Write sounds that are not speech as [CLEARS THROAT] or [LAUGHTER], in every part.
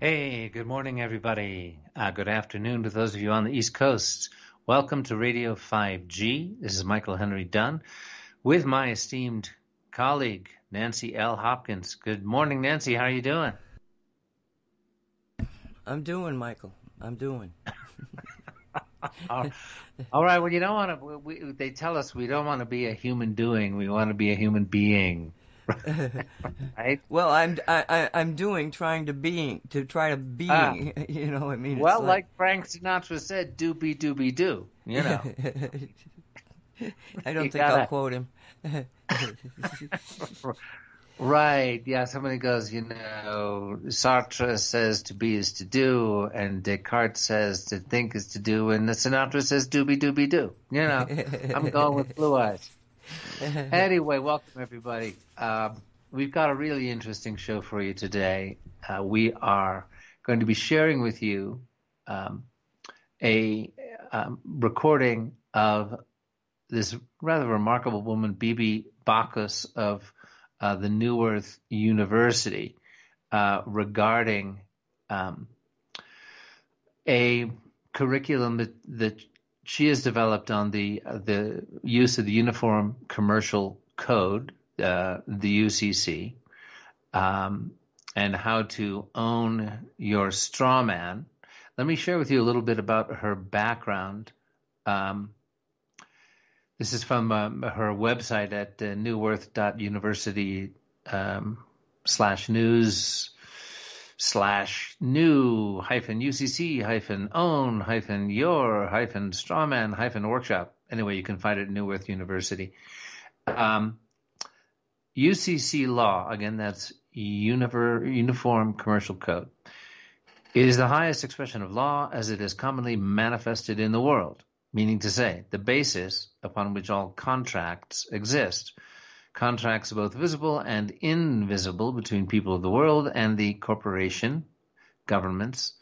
Hey, good morning, everybody. Uh, good afternoon to those of you on the East Coast. Welcome to Radio 5G. This is Michael Henry Dunn with my esteemed colleague, Nancy L. Hopkins. Good morning, Nancy. How are you doing? I'm doing, Michael. I'm doing. [LAUGHS] all right. Well, you don't want to. We, they tell us we don't want to be a human doing. We want to be a human being. [LAUGHS] right. Well, I'm I, I, I'm doing trying to being to try to be. Ah. [LAUGHS] You know, I mean. Well, like, like, Frank Sinatra said, "Doobie doobie doo." You know. [LAUGHS] I don't you think gotta... I'll quote him. Right. Yeah. Somebody goes, you know, Sartre says to be is to do, and Descartes says to think is to do, and the Sinatra says doobie doobie do. You know, I'm going with blue eyes. [LAUGHS] anyway, welcome everybody. Um, we've got a really interesting show for you today. Uh, we are going to be sharing with you um, a um, recording of this rather remarkable woman, Bibi Bacchus of uh, the New Earth University uh, regarding um, a curriculum that, that she has developed on the uh, the use of the Uniform Commercial Code, uh, the UCC, um, and how to own your straw man. Let me share with you a little bit about her background. Um, this is from um, her website at uh, newearth.university um, slash news slash new hyphen UCC hyphen own hyphen your hyphen strawman hyphen workshop. Anyway, you can find it at New Earth University. Um, UCC law, again, that's Uniform Commercial Code, it is the highest expression of law as it is commonly manifested in the world meaning to say, the basis upon which all contracts exist. Contracts both visible and invisible between people of the world and the corporation, governments.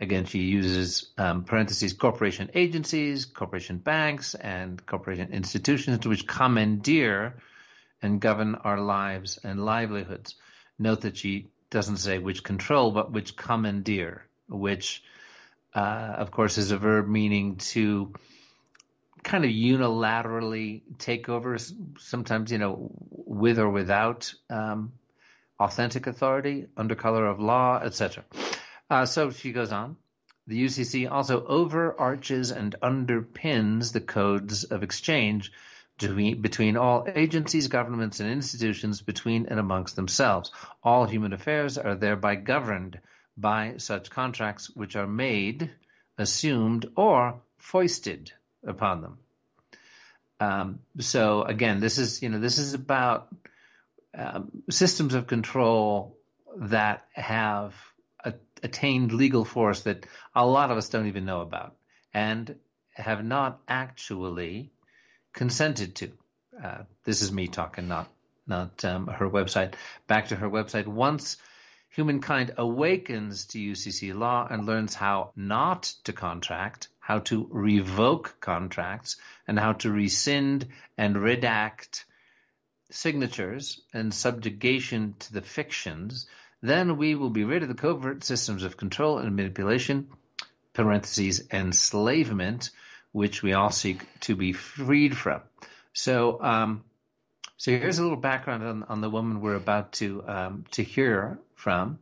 Again, she uses um, parentheses corporation agencies, corporation banks, and corporation institutions to which commandeer and govern our lives and livelihoods. Note that she doesn't say which control, but which commandeer, which uh, of course, is a verb meaning to kind of unilaterally take over, sometimes, you know, with or without um, authentic authority, under color of law, etc. Uh, so she goes on. The UCC also overarches and underpins the codes of exchange between, between all agencies, governments, and institutions between and amongst themselves. All human affairs are thereby governed by such contracts which are made, assumed, or foisted upon them. Um, so again, this is you know this is about um, systems of control that have a, attained legal force that a lot of us don't even know about and have not actually consented to. Uh, this is me talking, not not um, her website. Back to her website. Once humankind awakens to UCC law and learns how not to contract, how to revoke contracts, and how to rescind and redact signatures and subjugation to the fictions, then we will be rid of the covert systems of control and manipulation, parentheses, enslavement, which we all seek to be freed from. So, um, so here's a little background on, on the woman we're about to um, to hear from.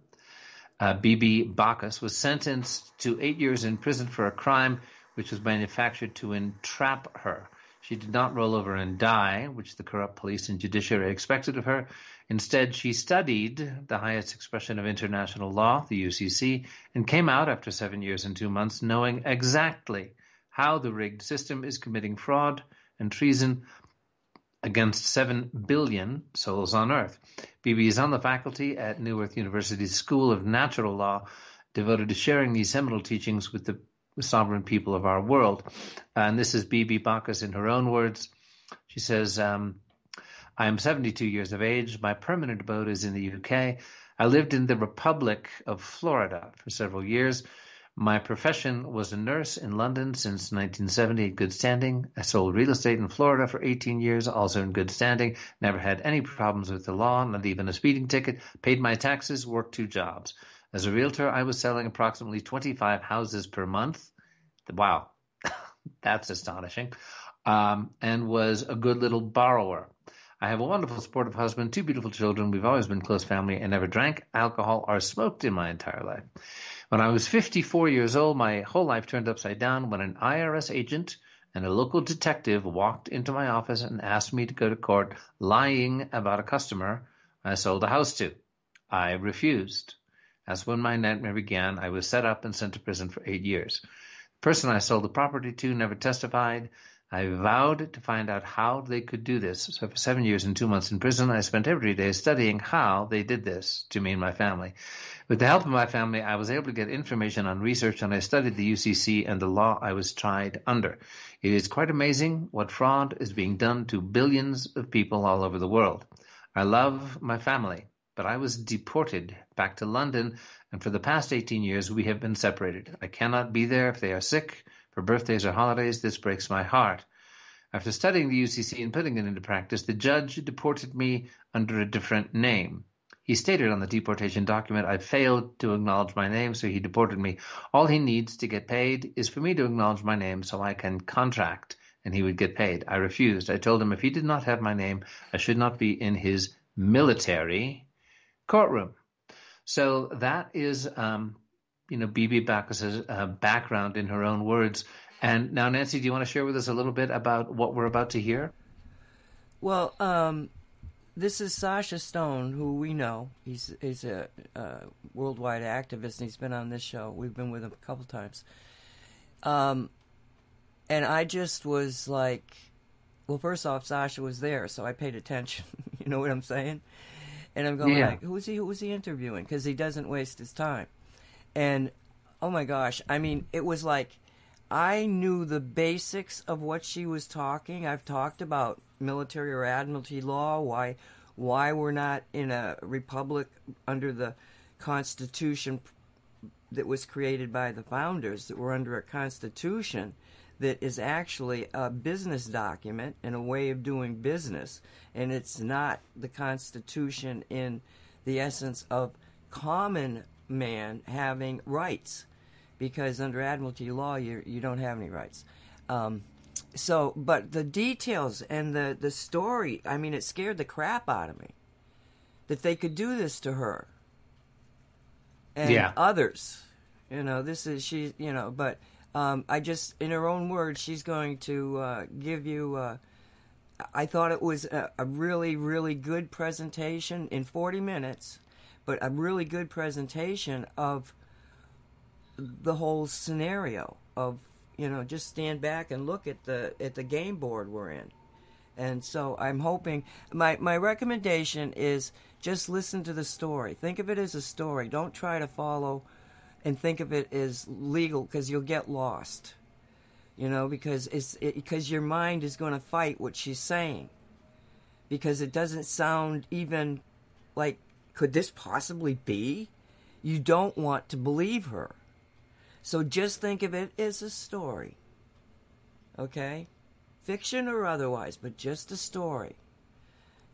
Uh, Bibi Bacchus was sentenced to eight years in prison for a crime which was manufactured to entrap her. She did not roll over and die, which the corrupt police and judiciary expected of her. Instead, she studied the highest expression of international law, the UCC, and came out after seven years and two months knowing exactly how the rigged system is committing fraud and treason against 7 billion souls on earth. Bibi is on the faculty at New Earth University's School of Natural Law, devoted to sharing these seminal teachings with the sovereign people of our world. And this is Bibi Bacchus in her own words. She says, um, I am 72 years of age. My permanent abode is in the UK. I lived in the Republic of Florida for several years. My profession was a nurse in London since 1970 in good standing. I sold real estate in Florida for 18 years, also in good standing. Never had any problems with the law, not even a speeding ticket. Paid my taxes, worked two jobs. As a realtor, I was selling approximately 25 houses per month. Wow, [LAUGHS] that's astonishing. Um, and was a good little borrower. I have a wonderful, supportive husband, two beautiful children. We've always been close family and never drank alcohol or smoked in my entire life. When I was 54 years old, my whole life turned upside down when an IRS agent and a local detective walked into my office and asked me to go to court lying about a customer I sold a house to. I refused. That's when my nightmare began. I was set up and sent to prison for eight years. The person I sold the property to never testified. I vowed to find out how they could do this. So for seven years and two months in prison, I spent every day studying how they did this to me and my family. With the help of my family, I was able to get information on research and I studied the UCC and the law I was tried under. It is quite amazing what fraud is being done to billions of people all over the world. I love my family, but I was deported back to London and for the past 18 years we have been separated. I cannot be there if they are sick for birthdays or holidays, this breaks my heart. After studying the UCC and putting it into practice, the judge deported me under a different name. He stated on the deportation document I failed to acknowledge my name, so he deported me. All he needs to get paid is for me to acknowledge my name so I can contract and he would get paid. I refused. I told him if he did not have my name, I should not be in his military courtroom. So that is um, you know, Bibi Bacchus's uh, background in her own words. And now, Nancy, do you want to share with us a little bit about what we're about to hear? Well, um, this is Sasha Stone, who we know. He's he's a, a, worldwide activist, and he's been on this show. We've been with him a couple times. Um, and I just was like, well, first off, Sasha was there, so I paid attention. [LAUGHS] you know what I'm saying? And I'm going yeah. like, who's he? Who's he interviewing? Because he doesn't waste his time. And oh my gosh, I mean, it was like I knew the basics of what she was talking. I've talked about military or admiralty law, why why we're not in a republic under the constitution that was created by the founders, that we're under a constitution that is actually a business document and a way of doing business, and it's not the constitution in the essence of common man having rights, because under Admiralty law you you don't have any rights. Um, so, but the details and the the story, I mean, it scared the crap out of me that they could do this to her and yeah. others. You know, this is she. You know, but um, I just, in her own words, she's going to uh, give you. Uh, I thought it was a, a, really, really good presentation in 40 minutes but a really good presentation of the whole scenario of you know just stand back and look at the at the game board we're in. And so i'm hoping my my recommendation is just listen to the story. Think of it as a story. Don't try to follow and think of it as legal because you'll get lost you know because it's it, because your mind is going to fight what she's saying. Because it doesn't sound even like could this possibly be? You don't want to believe her. So just think of it as a story. Okay? Fiction or otherwise, but just a story.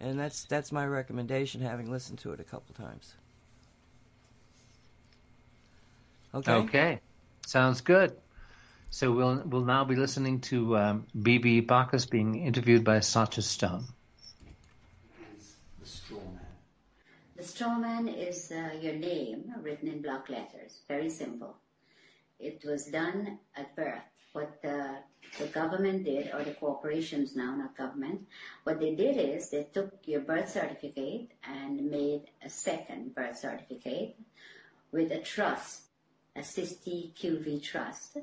And that's that's my recommendation having listened to it a couple times. Okay. Okay. Sounds good. So we'll we'll now be listening to um, Bibi Bacchus being interviewed by Sasha Stone. The straw man is uh, your name written in block letters. Very simple. It was done at birth. What the, the government did, or the corporations now, not government, what they did is they took your birth certificate and made a second birth certificate with a trust, a Cestui Que Vie trust.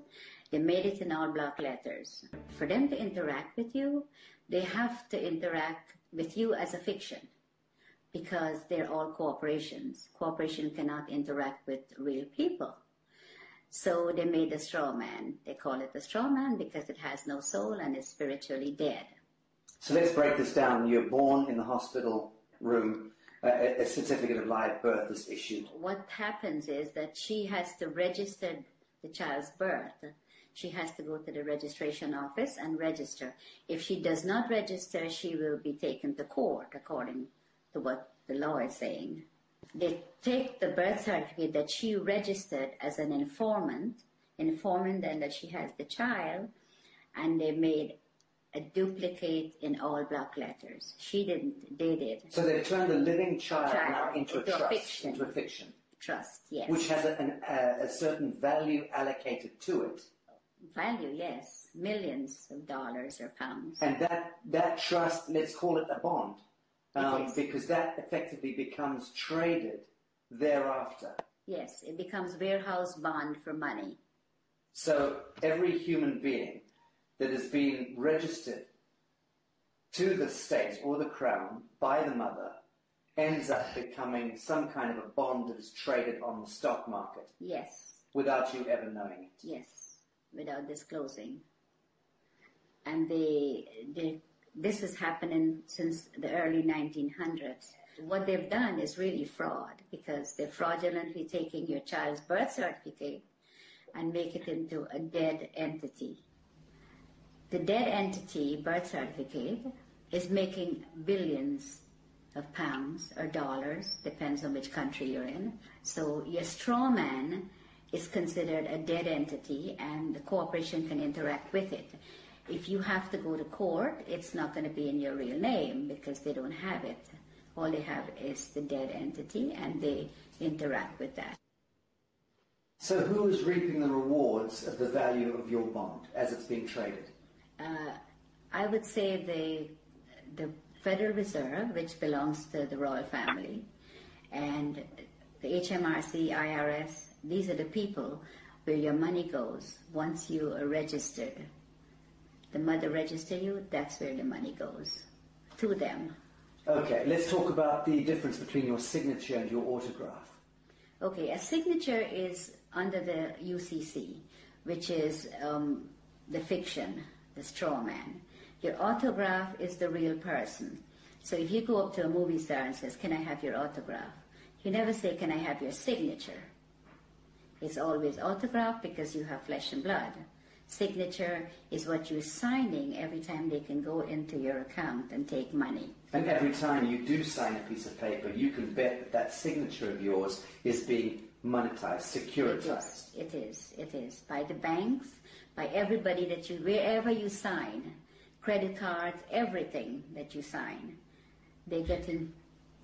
They made it in all block letters. For them to interact with you, they have to interact with you as a fiction because they're all corporations. Corporation cannot interact with real people. So they made a straw man. They call it a straw man because it has no soul and is spiritually dead. So let's break this down. You're born in the hospital room. Uh, a certificate of live birth is issued. What happens is that she has to register the child's birth. She has to go to the registration office and register. If she does not register, she will be taken to court according to what the law is saying. They take the birth certificate that she registered as an informant, informant and that she has the child, and they made a duplicate in all block letters. She didn't, they did. So they've turned the living child, Child now into, into a a trust, fiction. into a fiction, Trust, yes. which has a, an, a, a certain value allocated to it. Value, yes. Millions of dollars or pounds. And that, that trust, let's call it a bond, um, because that effectively becomes traded thereafter. Yes, it becomes warehouse bond for money. So every human being that has been registered to the state or the crown by the mother ends up becoming some kind of a bond that is traded on the stock market Yes, without you ever knowing it. yes, without disclosing. And they, they, this is happening since the early 1900s. What they've done is really fraud because they're fraudulently taking your child's birth certificate and make it into a dead entity. The dead entity birth certificate is making billions of pounds or dollars, depends on which country you're in. So your straw man is considered a dead entity and the corporation can interact with it. If you have to go to court, it's not going to be in your real name because they don't have it. All they have is the dead entity and they interact with that. So who is reaping the rewards of the value of your bond as it's being traded? Uh, I would say the the Federal Reserve, which belongs to the royal family, and the HMRC, IRS. These are the people where your money goes once you are registered. The mother register you, that's where the money goes to them. Okay, let's talk about the difference between your signature and your autograph. Okay, a signature is under the UCC, which is um, the fiction, the straw man. Your autograph is the real person. So if you go up to a movie star and says, "Can I have your autograph?" You never say, "Can I have your signature?" It's always autograph because you have flesh and blood. Signature is what you're signing every time they can go into your account and take money. And every time you do sign a piece of paper, you can bet that that signature of yours is being monetized, It securitized. is. It is. It is. By the banks, by everybody that you, wherever you sign, credit cards, everything that you sign, they're getting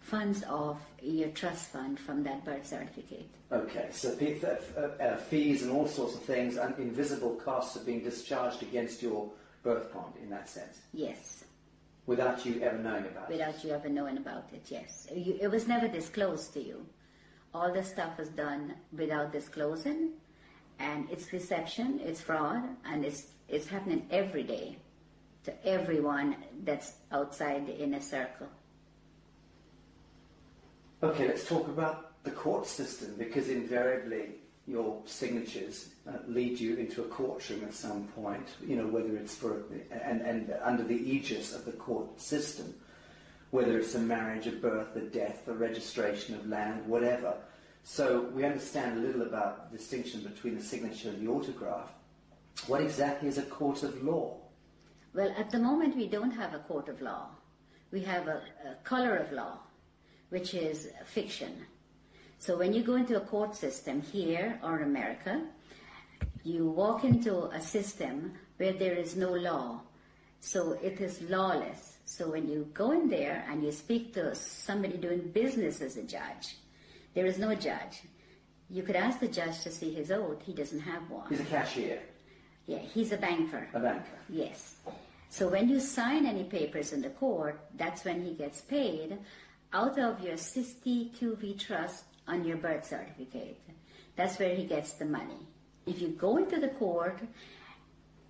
funds off your trust fund from that birth certificate. Okay, so uh, uh, uh, fees and all sorts of things and invisible costs are being discharged against your birth bond in that sense, Yes. without you ever knowing about it. Without you ever knowing about it, yes. It was never disclosed to you. All the stuff was done without disclosing, and it's deception, it's fraud, and it's, it's happening every day to everyone that's outside the inner circle. Okay, let's talk about the court system because invariably your signatures uh, lead you into a courtroom at some point, you know, whether it's for, and, and under the aegis of the court system, whether it's a marriage, a birth, a death, a registration of land, whatever. So we understand a little about the distinction between the signature and the autograph. What exactly is a court of law? Well, at the moment, we don't have a court of law. We have a, a color of law, which is fiction. So when you go into a court system here or America, you walk into a system where there is no law. So it is lawless. So when you go in there and you speak to somebody doing business as a judge, there is no judge. You could ask the judge to see his oath. He doesn't have one. He's a cashier, Yeah, he's a banker. a banker. Yes. So when you sign any papers in the court, that's when he gets paid out of your Cestui Que Vie trust on your birth certificate. That's where he gets the money. If you go into the court,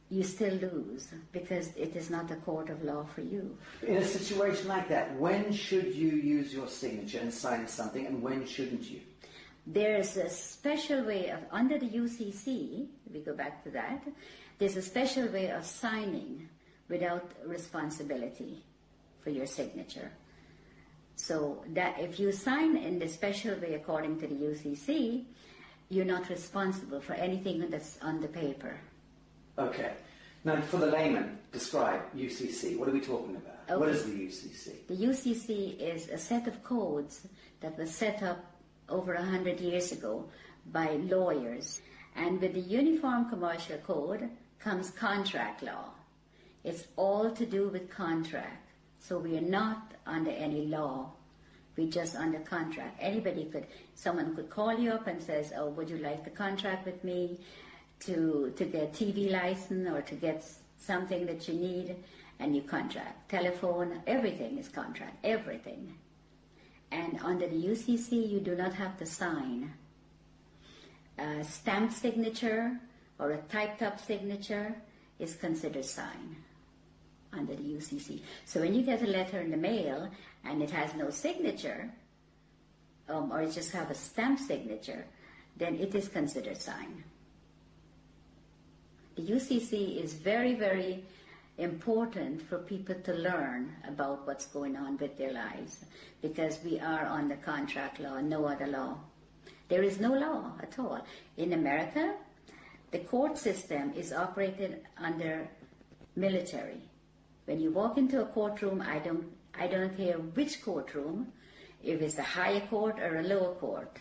you still lose because it is not a court of law for you. In a situation like that, when should you use your signature and sign something, and when shouldn't you? There's a special way of, under the UCC, if we go back to that, there's a special way of signing without responsibility for your signature. So that if you sign in the special way according to the UCC, you're not responsible for anything that's on the paper. Okay. Now, for the layman, describe UCC. What are we talking about? What Okay. is the UCC? The UCC is a set of codes that was set up over a hundred years ago by lawyers. And with the Uniform Commercial Code comes contract law. It's all to do with contract. So we are not under any law. We're just under contract. Anybody could, someone could call you up and says, oh, would you like the contract with me to, to get TV license or to get something that you need? And you contract. Telephone, everything is contract. Everything. And under the UCC, you do not have to sign. A stamped signature or a typed up signature is considered sign under the UCC. So when you get a letter in the mail and it has no signature, um, or it just have a stamp signature, then it is considered signed. The UCC is very, very important for people to learn about what's going on with their lives because we are on the contract law, no other law. There is no law at all. In America, the court system is operated under military. When you walk into a courtroom, I don't, I don't care which courtroom, if it's a higher court or a lower court,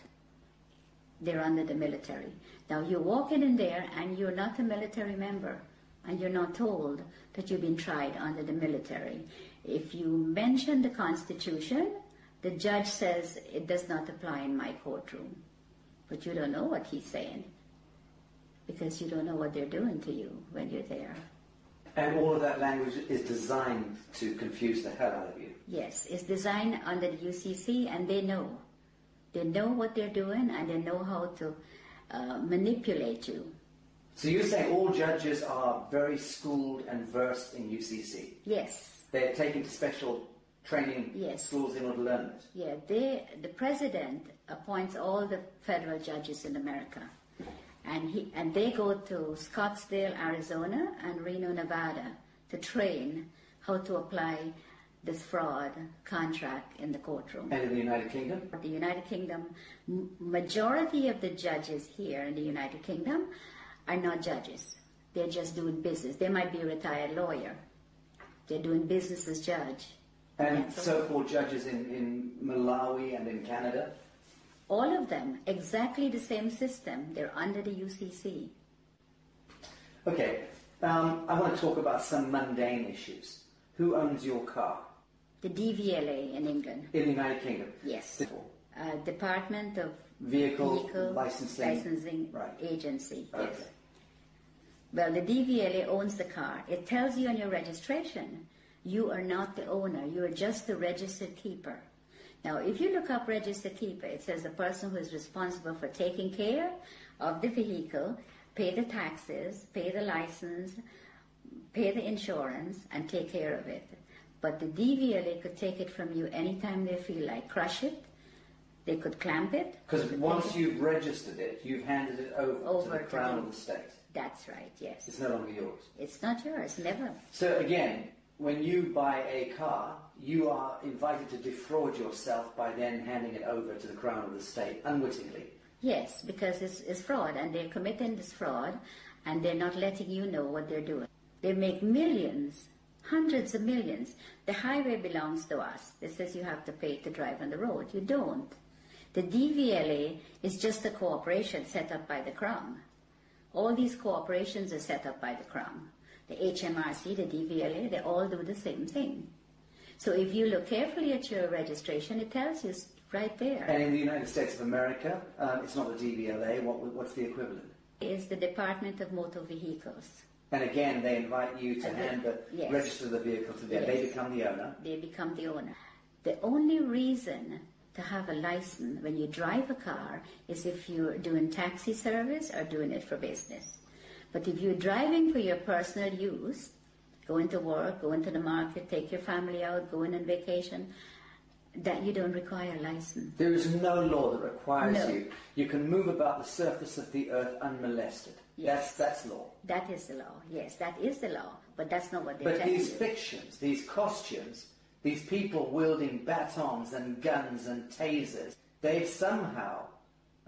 they're under the military. Now you're walking in there and you're not a military member and you're not told that you've been tried under the military. If you mention the Constitution, the judge says it does not apply in my courtroom. But you don't know what he's saying because you don't know what they're doing to you when you're there. And all of that language is designed to confuse the hell out of you. Yes, it's designed under the UCC and they know. They know what they're doing and they know how to uh, manipulate you. So you're saying all judges are very schooled and versed in UCC. Yes, They're taken to special training Yes. schools in order to learn this. yeah, they, the president appoints all the federal judges in America. And, he, and they go to Scottsdale, Arizona and Reno, Nevada to train how to apply this fraud contract in the courtroom. And in the United Kingdom? the United Kingdom, majority of the judges here in the United Kingdom are not judges. They're just doing business. They might be a retired lawyer. They're doing business as judge. And so-called judges in, in Malawi and in Canada? All of them, exactly the same system. They're under the UCC. Okay, um, I want to talk about some mundane issues. Who owns your car The DVLA in England. in the United Kingdom? Yes. Uh, Department of Vehicle, Vehicle licensing. Licensing Right. Agency. Okay. Yes. Well, the DVLA owns the car. It tells you on your registration, you are not the owner. You are just the registered keeper. Now, if you look up registered keeper, it says the person who is responsible for taking care of the vehicle, pay the taxes, pay the license, pay the insurance, and take care of it. But the DVLA could take it from you anytime they feel like. Crush it. They could clamp it. Because once you've registered it, you've handed it over, to the Crown of the state. That's right, yes. It's no longer yours. It's not yours, never. So again, when you buy a car, you are invited to defraud yourself by then handing it over to the Crown of the state unwittingly. Yes, because it's, it's fraud and they're committing this fraud and they're not letting you know what they're doing. They make millions, hundreds of millions. The highway belongs to us. It says you have to pay to drive on the road. You don't. The DVLA is just a corporation set up by the Crown. All these corporations are set up by the Crown. The HMRC, the DVLA, they all do the same thing. So if you look carefully at your registration, it tells you right there. And in the United States of America, um, it's not the DVLA. What, what's the equivalent? is the Department of Motor Vehicles. And again, they invite you to Uh, hand the yes. register the vehicle to them. They become the owner. They become the owner. The only reason to have a license when you drive a car is if you're doing taxi service or doing it for business. But if you're driving for your personal use, going to work, going to the market, take your family out, going on vacation, that you don't require a license. There is no law that requires No. you. You can move about the surface of the earth unmolested. Yes. That's that's law. That is the law. Yes, that is the law. But that's not what they're But these you. fictions, these costumes, these people wielding batons and guns and tasers, they've somehow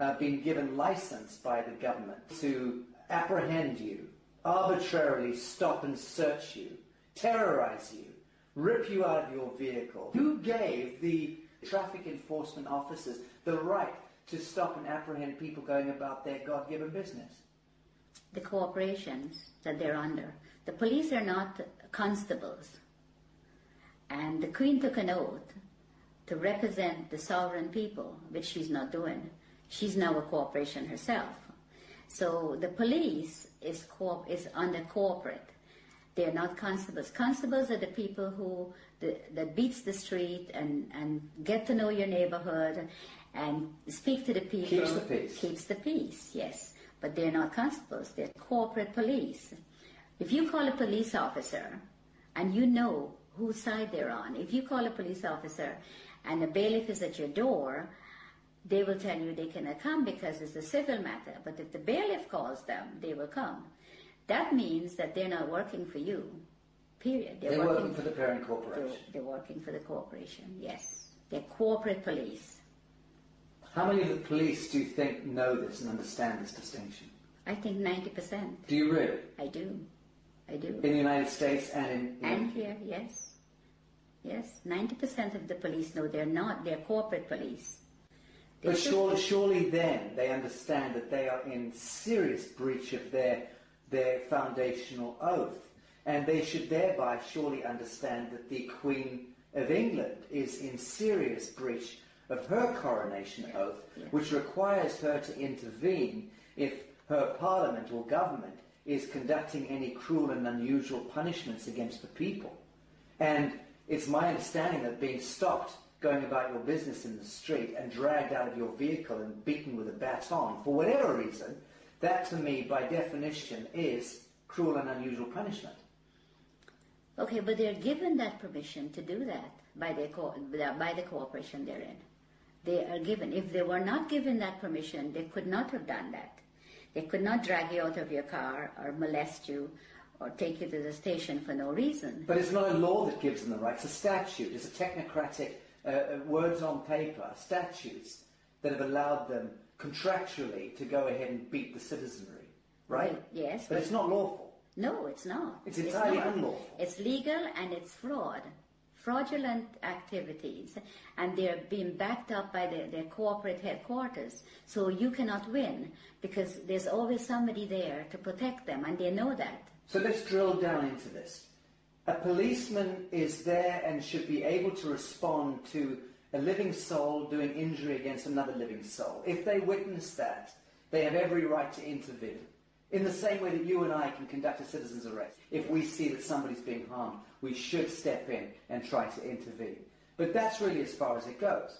uh, been given license by the government to apprehend you arbitrarily stop and search you, terrorize you, rip you out of your vehicle? Who gave the traffic enforcement officers the right to stop and apprehend people going about their God given business? The corporations that they're under. The police are not constables. And the Queen took an oath to represent the sovereign people, which she's not doing. She's now a corporation herself. So the police is, corp- is under corporate. They're not constables. Constables are the people who the, that beats the street and, and get to know your neighborhood and speak to the people. Keeps the peace. Keeps the peace, yes. But they're not constables. They're corporate police. If you call a police officer and you know whose side they're on, if you call a police officer and a bailiff is at your door, they will tell you they cannot come because it's a civil matter. But if the bailiff calls them, they will come. That means that they're not working for you. Period. They're, working, for the parent corporation. They're, they're working for the corporation. Yes, they're corporate police. How many of the police do you think know this and understand this distinction? I think ninety percent. Do you really? I do. I do. In the United States and in, in And here, yes. Yes, 90% of the police know they're not, they're corporate police. But [LAUGHS] surely, surely then they understand that they are in serious breach of their, their foundational oath. And they should thereby surely understand that the Queen of England is in serious breach of her coronation oath, Yeah. which requires her to intervene if her parliament or government is conducting any cruel and unusual punishments against the people. And it's my understanding that being stopped going about your business in the street and dragged out of your vehicle and beaten with a baton for whatever reason, that to me, by definition, is cruel and unusual punishment. Okay, but they're given that permission to do that by, their co- by the cooperation they're in. They are given. If they were not given that permission, they could not have done that. They could not drag you out of your car or molest you or take you to the station for no reason. But it's not a law that gives them the right, it's a statute, it's a technocratic uh, uh, words on paper, statutes that have allowed them contractually to go ahead and beat the citizenry, right? Yes, But but- it's not lawful. No, it's not. It's entirely not. unlawful. It's legal and it's fraud. Fraudulent activities. And they're being backed up by their, their corporate headquarters. So you cannot win because there's always somebody there to protect them and they know that. So let's drill down into this. A policeman is there and should be able to respond to a living soul doing injury against another living soul. If they witness that, they have every right to intervene. In the same way that you and I can conduct a citizen's arrest. If we see that somebody's being harmed, we should step in and try to intervene. But that's really as far as it goes.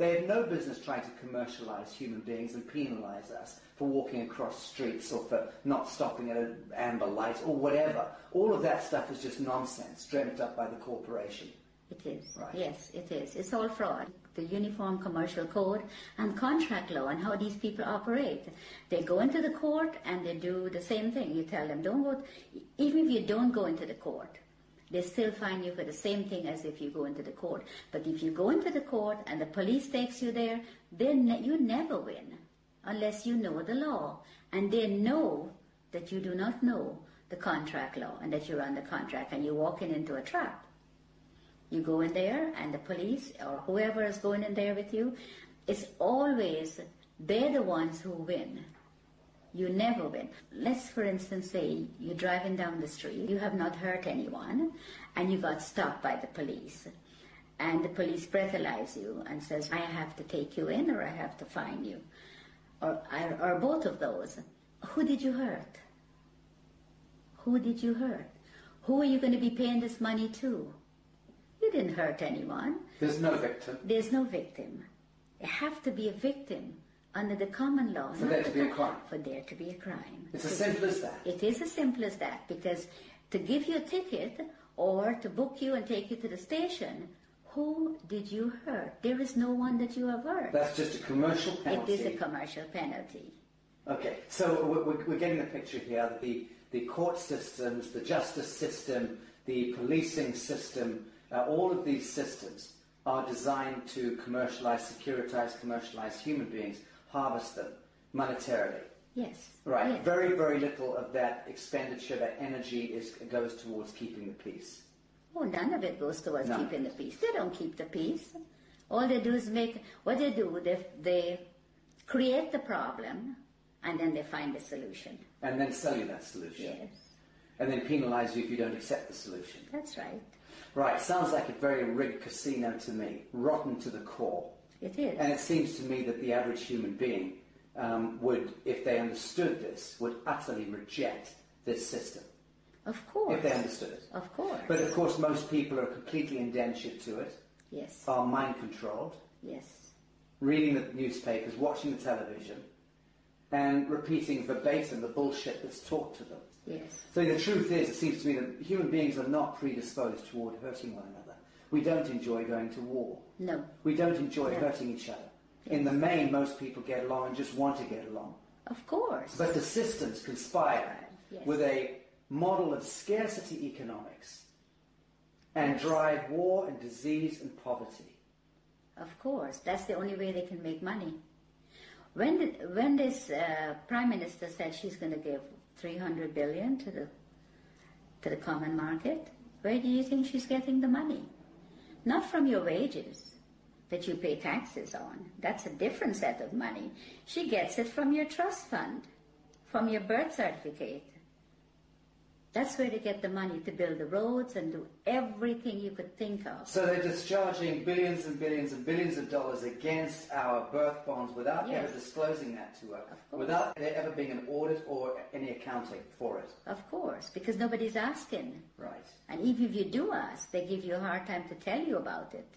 They have no business trying to commercialize human beings and penalize us for walking across streets or for not stopping at an amber light or whatever. All of that stuff is just nonsense dreamt up by the corporation. It is. Right. Yes, it is. It's all fraud. The Uniform Commercial Code and contract law and how these people operate. They go into the court and they do the same thing. You tell them, don't go, even if you don't go into the court, they still fine you for the same thing as if you go into the court. But if you go into the court and the police takes you there, then ne- you never win unless you know the law. And they know that you do not know the contract law and that you're under contract and you're walking into a trap. You go in there, and the police or whoever is going in there with you, it's always they're the ones who win. You never win. Let's, for instance, say you're driving down the street, you have not hurt anyone, and you got stopped by the police. And the police breathalyze you and says, I have to take you in or I have to fine you. Or, or both of those. Who did you hurt? Who did you hurt? Who are you going to be paying this money to? You didn't hurt anyone. There's no victim. There's no victim. You have to be a victim under the common law. For there to be a crime. For there to be a crime. It's as simple as that. It is as simple as that because to give you a ticket or to book you and take you to the station, who did you hurt? There is no one that you have hurt. That's just a commercial penalty. It is a commercial penalty. Okay, so we're, we're- we're getting the picture here that the, the court systems, the justice system, the policing system, uh, all of these systems are designed to commercialize, securitize, commercialize human beings, harvest them monetarily. Yes. Right. Yes. Very, very little of that expenditure, that energy, is goes towards keeping the peace. Oh, none of it goes towards None. keeping the peace. They don't keep the peace. All they do is make what they do. They they create the problem, and then they find a solution. And then sell you that solution. Yes, And then penalise you if you don't accept the solution. that's right. Right. Sounds like a very rigged casino to me. Rotten to the core. It is. And it seems to me that the average human being um, would, if they understood this, would utterly reject this system. of course. If they understood it. Of course. But of course, most people are completely indentured to it, yes. are mind controlled, Yes. reading the newspapers, watching the television, and repeating verbatim the bullshit that's taught to them. Yes. So the truth is, it seems to me that human beings are not predisposed toward hurting one another. We don't enjoy going to war. No. We don't enjoy Yeah. hurting each other. In the main, most people get along and just want to get along. Of course. But the systems conspire Yes. with a model of scarcity economics and drive war and disease and poverty. Of course, that's the only way they can make money. When did, when this uh, prime minister said she's going to give 300 billion to the to the common market, where do you think she's getting the money? Not from your wages that you pay taxes on. That's a different set of money. She gets it from your trust fund, from your birth certificate. That's where they get the money to build the roads and do everything you could think of. So they're discharging billions and billions and billions of dollars against our birth bonds without Yes. ever disclosing that to us, without there ever being an audit or any accounting for it. Of course, because nobody's asking. Right. And even if you do ask, they give you a hard time to tell you about it.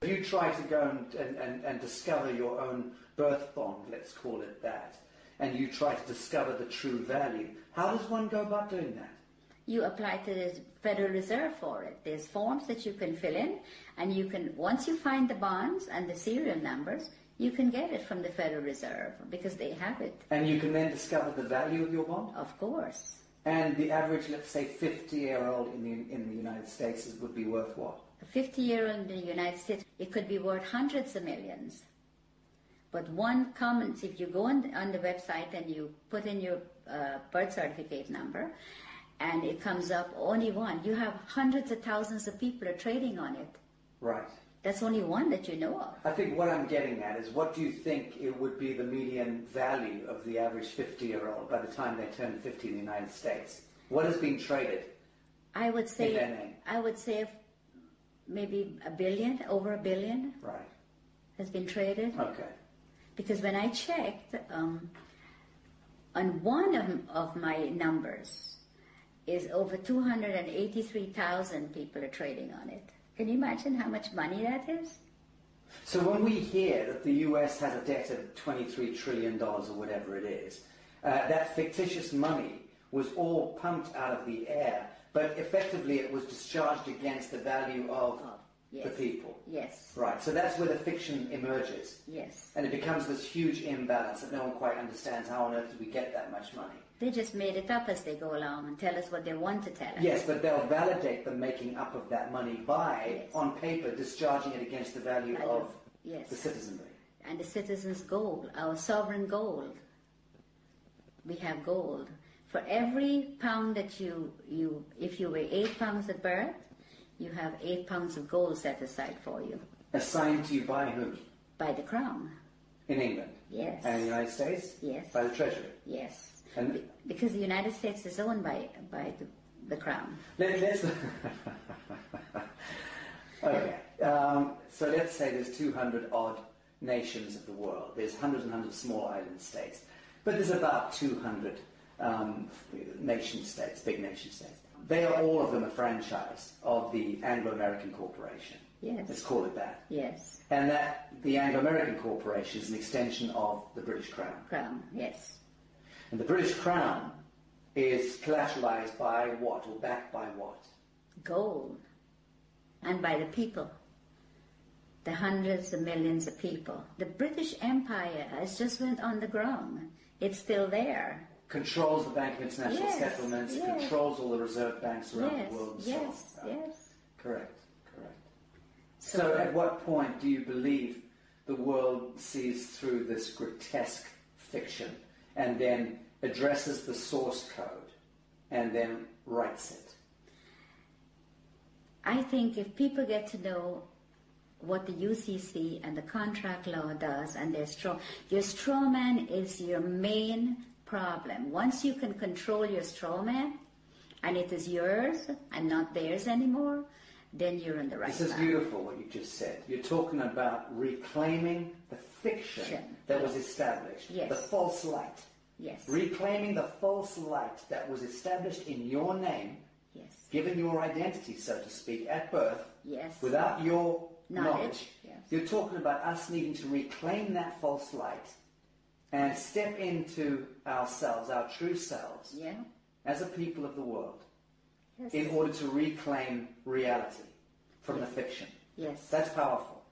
If you try to go and, and, and, discover your own birth bond, let's call it that, and you try to discover the true value, how does one go about doing that? You apply to the Federal Reserve for it. There's forms that you can fill in, and you can once you find the bonds and the serial numbers, you can get it from the Federal Reserve because they have it. And you can then discover the value of your bond? Of course, And the average, let's say, 50-year-old in the, in the United States would be worth what? A 50 year old in the United States, it could be worth hundreds of millions. But one comment, if you go on, on the website and you put in your uh, birth certificate number, and it comes up only one, you have hundreds of thousands of people are trading on it. Right. That's only one that you know of. I think what I'm getting at is what do you think it would be the median value of the average 50-year-old by the time they turn 50 in the United States? What is being traded? I would say. I would say maybe a billion, over a billion Right. has been traded. Okay. Because when I checked, um, on one of, of my numbers is over 283,000 people are trading on it. Can you imagine how much money that is? So when we hear that the US has a debt of 23 trillion dollars or whatever it is, uh, that fictitious money was all pumped out of the air, but effectively it was discharged against the value of Oh, the people. Yes. Right. So that's where the fiction emerges. Yes. And it becomes this huge imbalance that no one quite understands how on earth did we get that much money. They just made it up as they go along and tell us what they want to tell us. Yes, but they'll validate the making up of that money by, Yes. on paper, discharging it against the value Value. of Yes. the citizenry. and the citizens' gold, our sovereign gold. We have gold. For every pound that you, you if you weigh eight pounds at birth, you have eight pounds of gold set aside for you Assigned to you by whom? by the crown. In England. Yes. And in the United States? Yes. By the Treasury. Yes. And- Be- because the United States is owned by by the, the crown. Let, let's. [LAUGHS] okay. Um, so let's say there's 200 odd nations of the world. There's hundreds and hundreds of small island states. But there's about 200 um, nation states, big nation states. They are all of them a franchise of the Anglo-American Corporation. Yes. Let's call it that. Yes. And that the Anglo-American Corporation is an extension of the British Crown. Crown. Yes. And the British Crown is collateralized by what or backed by what? Gold. And by the people. The hundreds of millions of people. The British Empire has just went on the ground. It's still there. Controls the Bank of International Yes, Settlements, yes. controls all the reserve banks around yes. the world. and so Yes. on. Uh, yes. Correct, correct. So, at what point do you believe the world sees through this grotesque fiction and then addresses the source code and then writes it? I think if people get to know what the UCC and the contract law does, and their straw, your straw man is your main problem. Once you can control your straw man, and it is yours and not theirs anymore, then you're in the right This is beautiful what you just said. You're talking about reclaiming the fiction Fiction. that was established, Yes. the false light. Yes. Reclaiming the false light that was established in your name, yes. given your identity, so to speak, at birth, Yes. without your Knowledge, knowledge. yes. You're talking about us needing to reclaim that false light and step into ourselves, our true selves, Yeah. as a people of the world, Yes. in order to reclaim reality from the fiction. yes. That's powerful.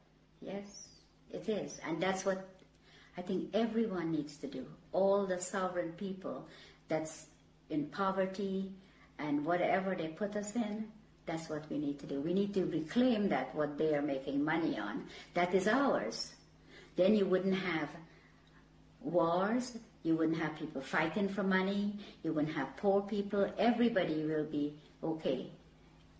Yes, it is. And that's what I think everyone needs to do. All the sovereign people that's in poverty and whatever they put us in, that's what we need to do. We need to reclaim that what they are making money on. That is ours. Then you wouldn't have wars, you wouldn't have people fighting for money, you wouldn't have poor people. Everybody will be okay.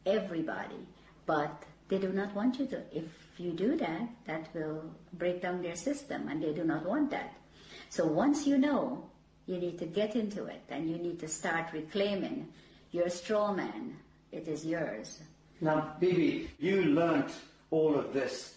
Everybody. But they do not want you to. If you do that, that will break down their system, and they do not want that. So once you know, you need to get into it, and you need to start reclaiming your straw man. It is yours. Now, Bibi, you learnt all of this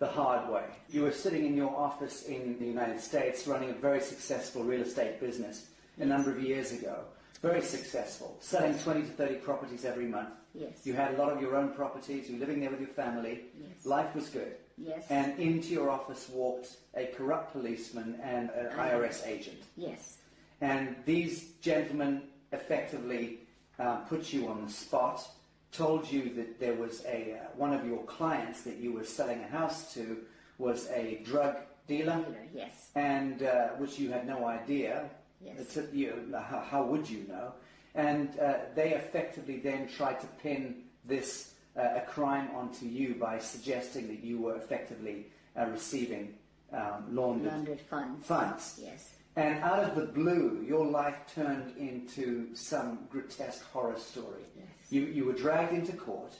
the hard way. You were sitting in your office in the United States running a very successful real estate business a number of years ago. Very successful, selling 20 to 30 properties every month. Yes. You had a lot of your own properties, you were living there with your family. Yes. Life was good. Yes. And into your office walked a corrupt policeman and an IRS agent. Yes. And these gentlemen effectively uh, put you on the spot, told you that there was a uh, one of your clients that you were selling a house to was a drug dealer, Dealer, Yes. and uh, which you had no idea. Yes. A- you, how, how would you know? And uh, they effectively then tried to pin this uh, a crime onto you by suggesting that you were effectively uh, receiving um, laundered Laundered funds. funds. Yes. And out of the blue, your life turned into some grotesque horror story. You, you were dragged into court,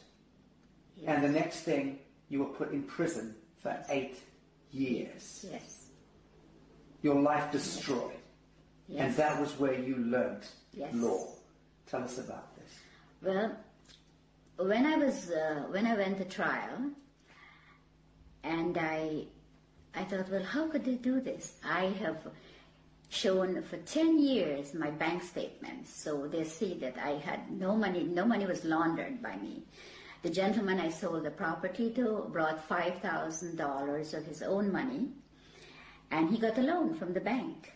Yes. and the next thing, you were put in prison for eight years. Yes. Your life destroyed. Yes. And that was where you learnt Yes. law. Tell us about this. Well, when I was uh, when I went to trial, and I I thought, well, how could they do this? I have shown for ten years my bank statements, so they see that I had no money. No money was laundered by me. The gentleman I sold the property to brought five thousand dollars of his own money, and he got a loan from the bank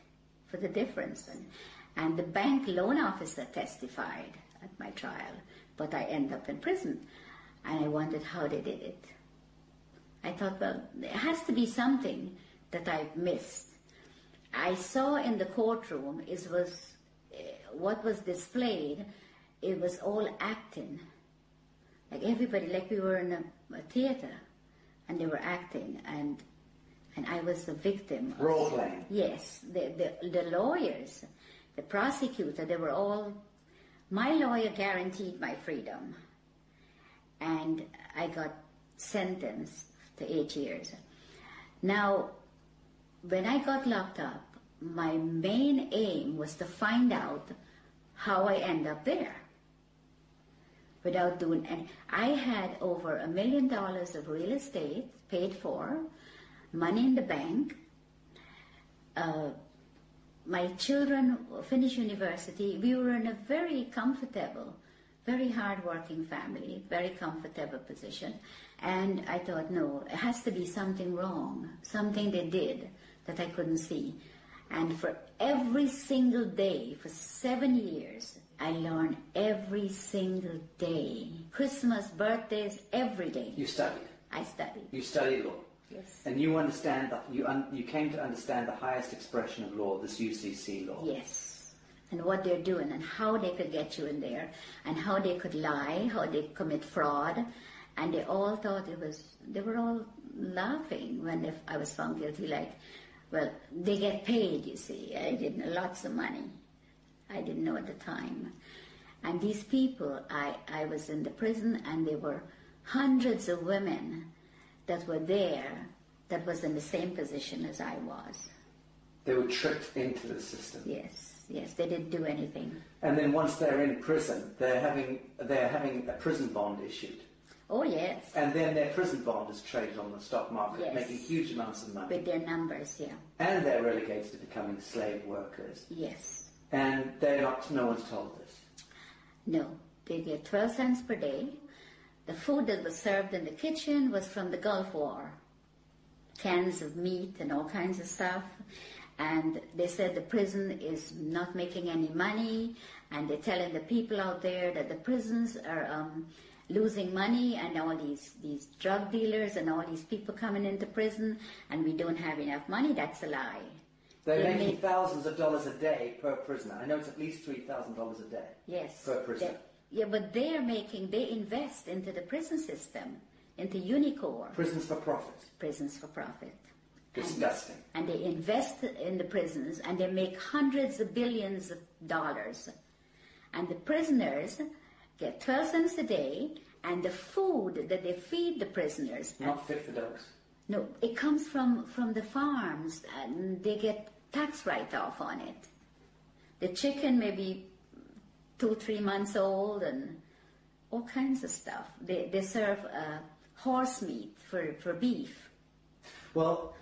for the difference. And, and the bank loan officer testified at my trial, but I end up in prison. And I wondered how they did it. I thought, well, there has to be something that I've missed. I saw in the courtroom it was uh, what was displayed. It was all acting, like everybody, like we were in a, a theater, and they were acting, and and I was the victim. Role playing. Yes, the, the, the lawyers, the prosecutor, they were all, my lawyer guaranteed my freedom. And I got sentenced to eight years. Now, when I got locked up, my main aim was to find out how I end up there without doing and I had over a million dollars of real estate paid for, money in the bank. Uh, my children finished university. We were in a very comfortable, very hardworking family, very comfortable position. And I thought, no, it has to be something wrong, something they did that I couldn't see. And for every single day, for seven years, I learned every single day. Christmas, birthdays, every day. You studied. I studied. You studied law. Yes. And you understand that you un, you came to understand the highest expression of law, this UCC law. Yes. And what they're doing and how they could get you in there and how they could lie, how they commit fraud. And they all thought it was, they were all laughing when if I was found guilty. Like, Well, they get paid, you see. I didn't lots of money. I didn't know at the time. And these people, I, I was in the prison and there were hundreds of women that were there that was in the same position as I was. They were tricked into the system. Yes, yes, they didn't do anything. And then once they're in prison, they're having they're having a prison bond issued. Oh, yes, And then their prison bond is traded on the stock market, Yes. making huge amounts of money. with their numbers, yeah. And they're relegated to becoming slave workers. Yes. And they're not no one's told this. No, they get 12 cents per day. The food that was served in the kitchen was from the Gulf War. Cans of meat and all kinds of stuff. And they said the prison is not making any money, and they're telling the people out there that the prisons are um, losing money, and all these, these drug dealers and all these people coming into prison, and we don't have enough money. That's a lie. They're They making make- thousands of dollars a day per prisoner. I know it's at least three thousand dollars a day. Yes. Per prisoner. They- yeah, but they are making, they invest into the prison system, into Unicor, Prisons for profit. prisons for profit. Disgusting. And they invest in the prisons and they make hundreds of billions of dollars. And the prisoners get 12 cents a day and the food that they feed the prisoners, Not fit for dogs. no, it comes from, from the farms and they get tax write-off on it. The chicken may be two, three months old and all kinds of stuff. They, they serve uh, horse meat for, for beef. Well,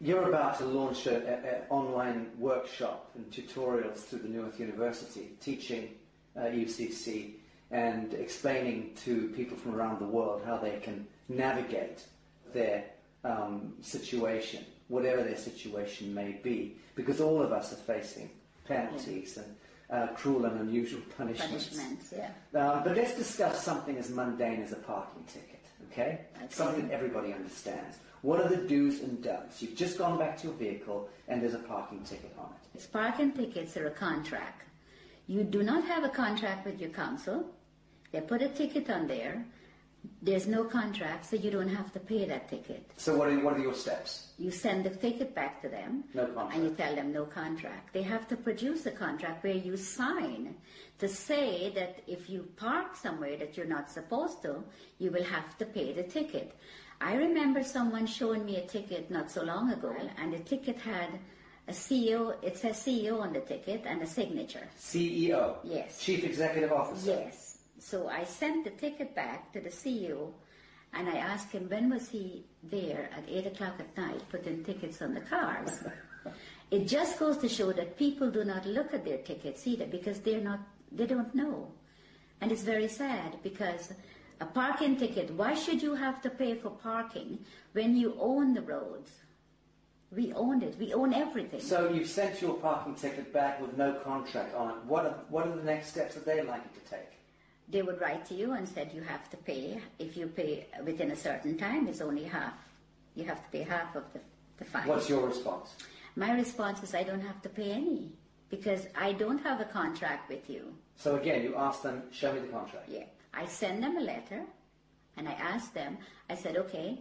you're about to launch an online workshop and tutorials through the New Earth University, teaching uh, UCC and explaining to people from around the world how they can navigate their um, situation, whatever their situation may be, because all of us are facing penalties and uh, cruel and unusual punishments. Punishments, yeah. Uh, but let's discuss something as mundane as a parking ticket, okay? Okay. Something everybody understands. What are the do's and don'ts? You've just gone back to your vehicle and there's a parking ticket on it. It's parking tickets are a contract. You do not have a contract with your council. They put a ticket on there. There's no contract, so you don't have to pay that ticket. So what are, what are your steps? You send the ticket back to them. No contract. And you tell them no contract. They have to produce a contract where you sign to say that if you park somewhere that you're not supposed to, you will have to pay the ticket. I remember someone showing me a ticket not so long ago, and the ticket had a CEO, it says CEO on the ticket and a signature. CEO. Yes. Chief Executive Officer. Yes. So I sent the ticket back to the CEO and I asked him when was he there at 8 o'clock at night putting tickets on the cars. [LAUGHS] it just goes to show that people do not look at their tickets either because they're not, they don't know. And it's very sad because a parking ticket, why should you have to pay for parking when you own the roads? We own it. We own everything. So you've sent your parking ticket back with no contract on it. What are, what are the next steps that they're likely to take? they would write to you and said you have to pay. If you pay within a certain time, it's only half. You have to pay half of the, the fine. What's your response? My response is I don't have to pay any because I don't have a contract with you. So again, you ask them, show me the contract. Yeah. I send them a letter and I ask them, I said, okay,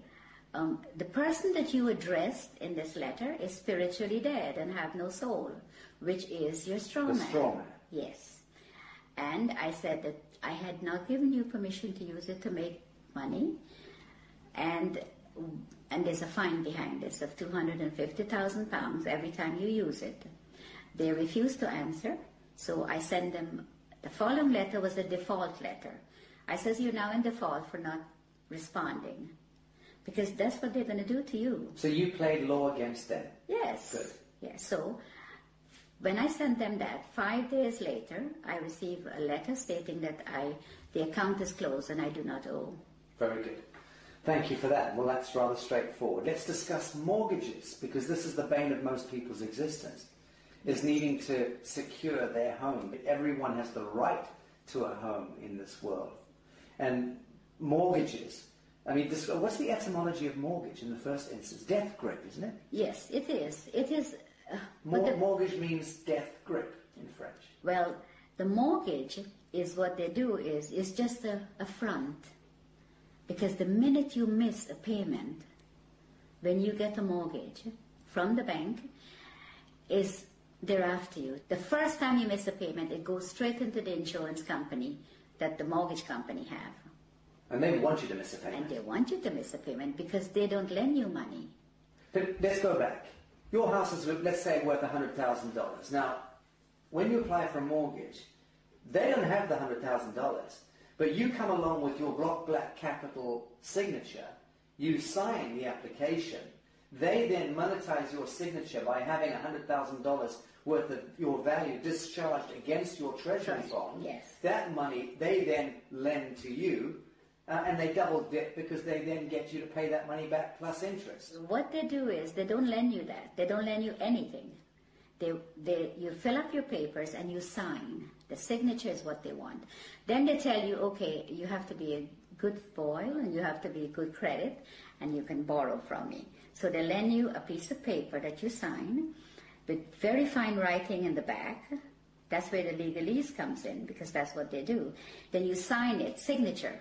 um, the person that you addressed in this letter is spiritually dead and have no soul, which is your straw The man. straw man. Yes. And I said that I had not given you permission to use it to make money, and and there's a fine behind this of two hundred and fifty thousand pounds every time you use it. They refused to answer, so I sent them. The following letter was a default letter. I says you're now in default for not responding, because that's what they're going to do to you. So you played law against them. Yes. Good. Yes. So when I sent them that, five days later, I received a letter stating that I the account is closed and I do not owe. Very good. Thank you for that. Well, that's rather straightforward. Let's discuss mortgages because this is the bane of most people's existence. Is needing to secure their home. Everyone has the right to a home in this world. And mortgages, I mean, this, what's the etymology of mortgage in the first instance? Death grip, isn't it? Yes, it is. It is. Uh, Mor- the- mortgage means death grip in French. well, the mortgage is what they do is is just a, a front, because the minute you miss a payment, when you get a mortgage, from the bank is they're after you. The first time you miss a payment, it goes straight into the insurance company that the mortgage company have. And they want you to miss a payment. And they want you to miss a payment because they don't lend you money. But let's go back. Your house is, let's say, worth $100,000. Now, when you apply for a mortgage, they don't have the $100,000. But you come along with your block black capital signature, you sign the application, they then monetize your signature by having $100,000 worth of your value discharged against your treasury Treasury, bond. yes. That money they then lend to you, uh, and they double dip because they then get you to pay that money back plus interest. What they do is they don't lend you that. They don't lend you anything. They, they, you fill up your papers and you sign. The signature is what they want. Then they tell you, okay, you have to be a good boy and you have to be a good credit and you can borrow from me. So they lend you a piece of paper that you sign with very fine writing in the back. That's where the legalese comes in because that's what they do. Then you sign it, signature.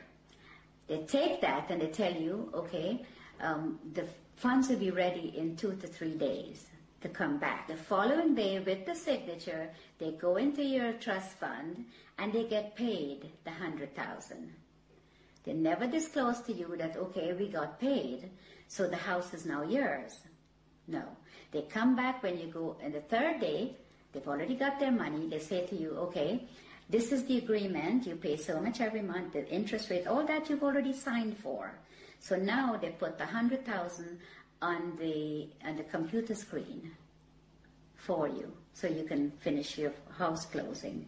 They take that and they tell you, okay, um, the funds will be ready in two to three days to come back. The following day, with the signature, they go into your trust fund and they get paid the hundred thousand. They never disclose to you that okay, we got paid, so the house is now yours. No, they come back when you go, and the third day, they've already got their money. They say to you, okay, this is the agreement. You pay so much every month, the interest rate, all that you've already signed for. So now they put the hundred thousand on the on the computer screen for you, so you can finish your house closing.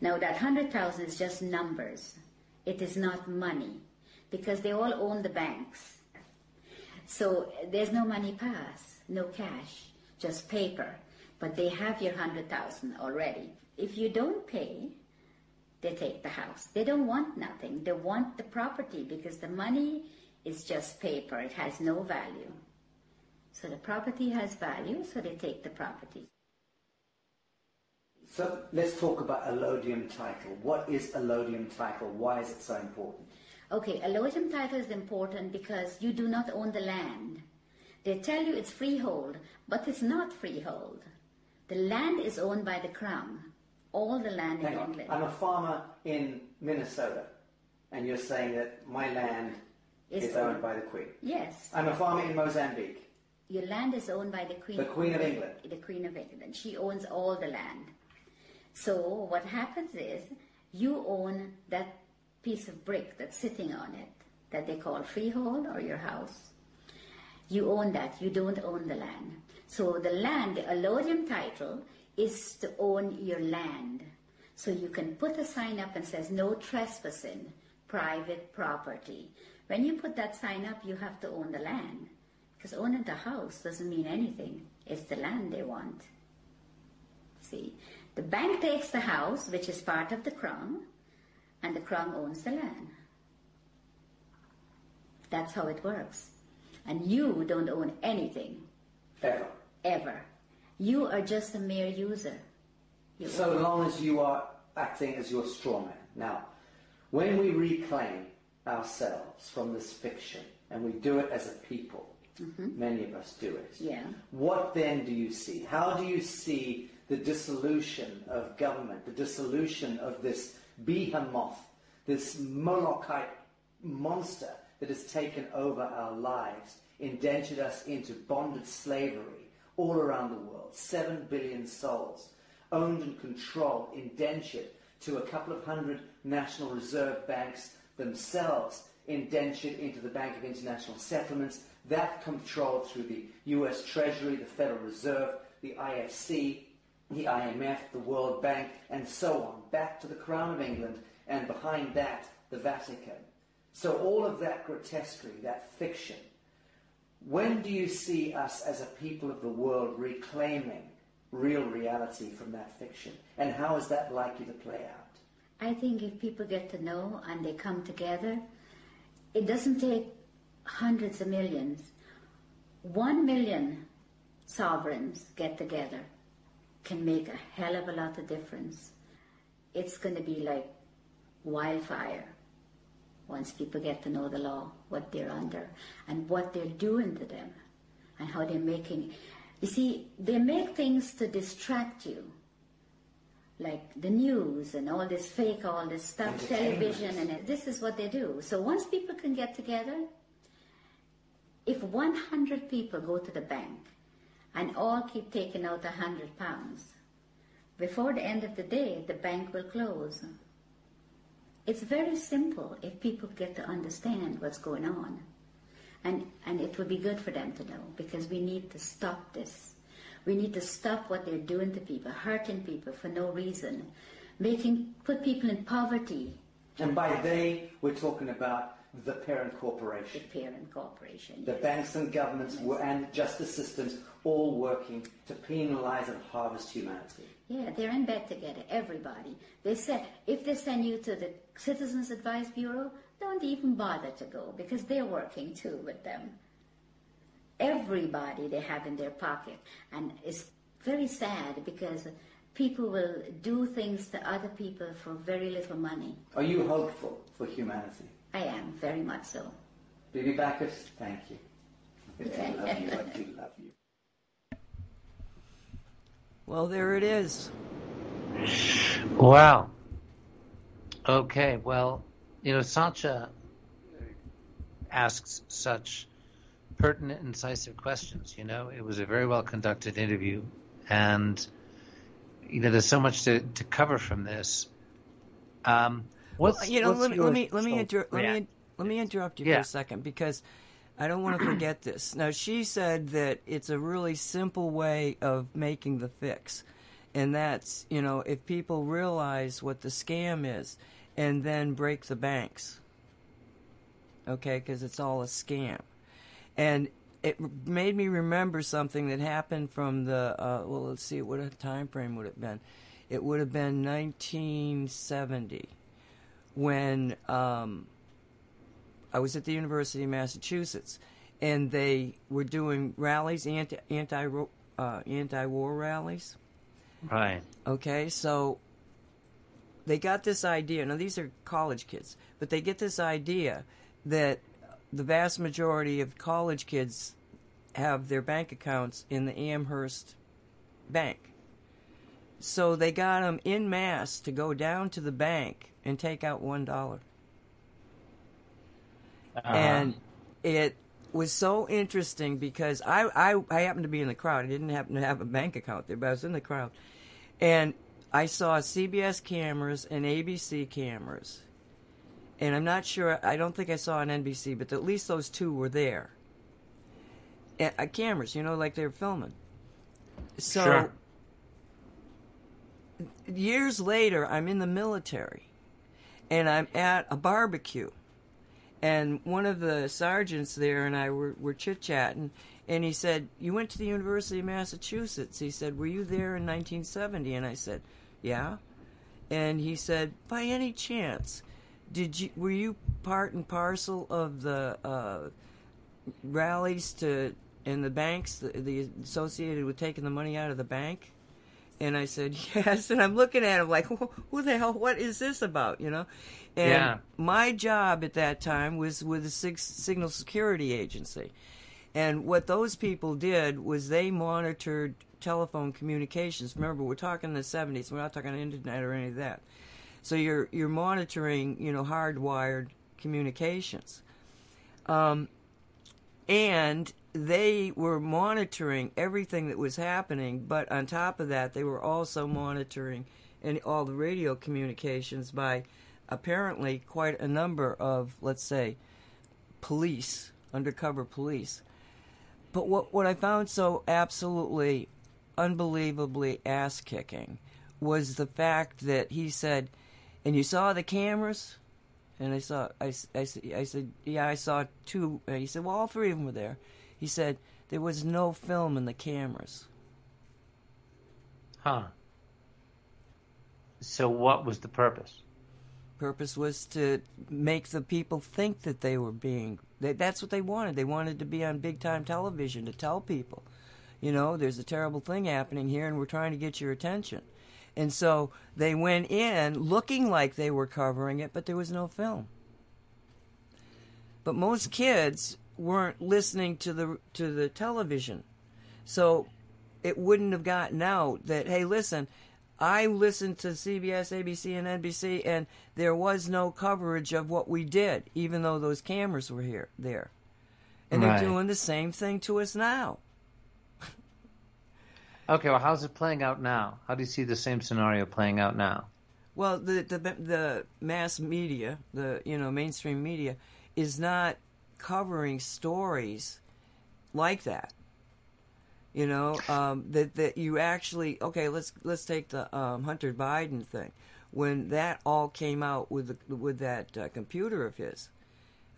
Now that hundred thousand is just numbers. It is not money, because they all own the banks. So there's no money pass, no cash, just paper. But they have your hundred thousand already. If you don't pay, they take the house. They don't want nothing. They want the property because the money is just paper. It has no value. So the property has value, so they take the property. So let's talk about allodium title. What is allodium title? Why is it so important? Okay, allodium title is important because you do not own the land. They tell you it's freehold, but it's not freehold. The land is owned by the crown. All the land Hang in on. England I'm a farmer in Minnesota, and you're saying that my land Is is owned by the Queen. Yes, I'm a farmer in Mozambique. your land is owned by the Queen. The Queen of England. The Queen of England. She owns all the land. So what happens is you own that piece of brick that's sitting on it that they call freehold or your house. You own that. You don't own the land. So the land, the allodium title, is to own your land. So you can put a sign up and says no trespassing, private property. When you put that sign up, you have to own the land. Because owning the house doesn't mean anything. It's the land they want. See, the bank takes the house, which is part of the crown, and the crown owns the land. That's how it works. And you don't own anything, Ever. ever. You are just a mere user. You So long as you are acting as your straw man. Now, when we reclaim ourselves from this fiction, and we do it as a people, mm-hmm. many of us do it, Yeah. what then do you see? How do you see the dissolution of government, the dissolution of this behemoth, this Molochite monster that has taken over our lives, indentured us into bonded slavery all around the world, seven billion souls, owned and controlled, indentured to a couple of hundred national reserve banks themselves, indentured into the Bank of International Settlements, that controlled through the US Treasury, the Federal Reserve, the IFC, the IMF, the World Bank, and so on, back to the Crown of England, and behind that, the Vatican. So all of that grotesquerie, that fiction, when do you see us as a people of the world reclaiming real reality from that fiction? And how is that likely to play out? I think if people get to know and they come together, it doesn't take hundreds of millions. One million sovereigns get together can make a hell of a lot of difference. It's going to be like wildfire once people get to know the law, what they're under, and what they're doing to them. and how they're making. You see, they make things to distract you, like the news and all this fake, all this stuff, television, and it- this is what they do. So once people can get together, if 100 people go to the bank and all keep taking out 100 pounds, before the end of the day, the bank will close. It's very simple if people get to understand what's going on. And, and it would be good for them to know because we need to stop this. We need to stop what they're doing to people, hurting people for no reason, making put people in poverty, And by they, we're talking about the parent corporation. the parent corporation. The yes. banks and governments were, and justice systems all working to penalize and harvest humanity. Yeah, they're in bed together, everybody. They said if they send you to the Citizens Advice Bureau, don't even bother to go because they're working too with them. Everybody they have in their pocket. And it's very sad because people will do things to other people for very little money. Are you hopeful for humanity? I am, very much so. Bibi Bacchus, thank you. [LAUGHS] I love you. I do love you. Well, there it is. Wow. Okay, well, you know, Sasha asks such pertinent, incisive questions. You know, it was a very well conducted interview, and you know, there's so much to, to cover from this. Um, what's, you know, what's let me your let me let me sole inter- let me let me interrupt you Yeah. for a second because I don't want to forget this. Now, she said that it's a really simple way of making the fix, and that's you know if people realize what the scam is, and then break the banks. Okay, because it's all a scam, and it made me remember something that happened from the uh, well. Let's see, what a time frame would it have been? It would have been 1970 when um, I was at the University of Massachusetts, and they were doing rallies, anti anti uh, anti war rallies. Right. Okay, so they got this idea. Now these are college kids, but they get this idea that the vast majority of college kids have their bank accounts in the Amherst Bank. So they got them in mass to go down to the bank and take out one dollar. Uh-huh. and it was so interesting because I, I I happened to be in the crowd. I didn't happen to have a bank account there, but I was in the crowd, and I saw CBS cameras and ABC cameras, and I'm not sure. I don't think I saw an NBC, but at least those two were there. And, uh, cameras, you know, like they were filming. So Sure. years later, I'm in the military, and I'm at a barbecue and one of the sergeants there and I were, were chit chatting, and he said, "You went to the University of Massachusetts." He said, "Were you there in 1970?" And I said, "Yeah." And he said, "By any chance, did you were you part and parcel of the uh, rallies to and the banks, the, the associated with taking the money out of the bank?" And I said, [LAUGHS] yes. And I'm looking at him like, who, the hell, what is this about, you know? And Yeah. my job at that time was with the Sig- Signal Security Agency. And what those people did was they monitored telephone communications. Remember, we're talking in the 70s. We're not talking internet or any of that. So you're you're monitoring, you know, hardwired communications. Um, and they were monitoring everything that was happening, but on top of that, they were also monitoring and all the radio communications by apparently quite a number of, let's say, police, undercover police. But what what I found so absolutely unbelievably ass kicking was the fact that he said, and you saw the cameras? And I saw, I I said, yeah, I saw two. And he said, well, all three of them were there. He said, there was no film in the cameras. Huh. So what was the purpose? Purpose was to make the people think that they were being, that, that's what they wanted. They wanted to be on big time television to tell people, you know, there's a terrible thing happening here and we're trying to get your attention. And so they went in looking like they were covering it, but there was no film. But most kids weren't listening to the to the television, so it wouldn't have gotten out that hey, listen, I listened to CBS, ABC, and NBC, and there was no coverage of what we did, even though those cameras were here there, and Right. they're doing the same thing to us now. Okay, well, how's it playing out now? How do you see the same scenario playing out now? Well, the the the mass media, the you know mainstream media, is not covering stories like that. You know um, that that you actually okay. Let's let's take the um, Hunter Biden thing. When that all came out with the, with that uh, computer of his,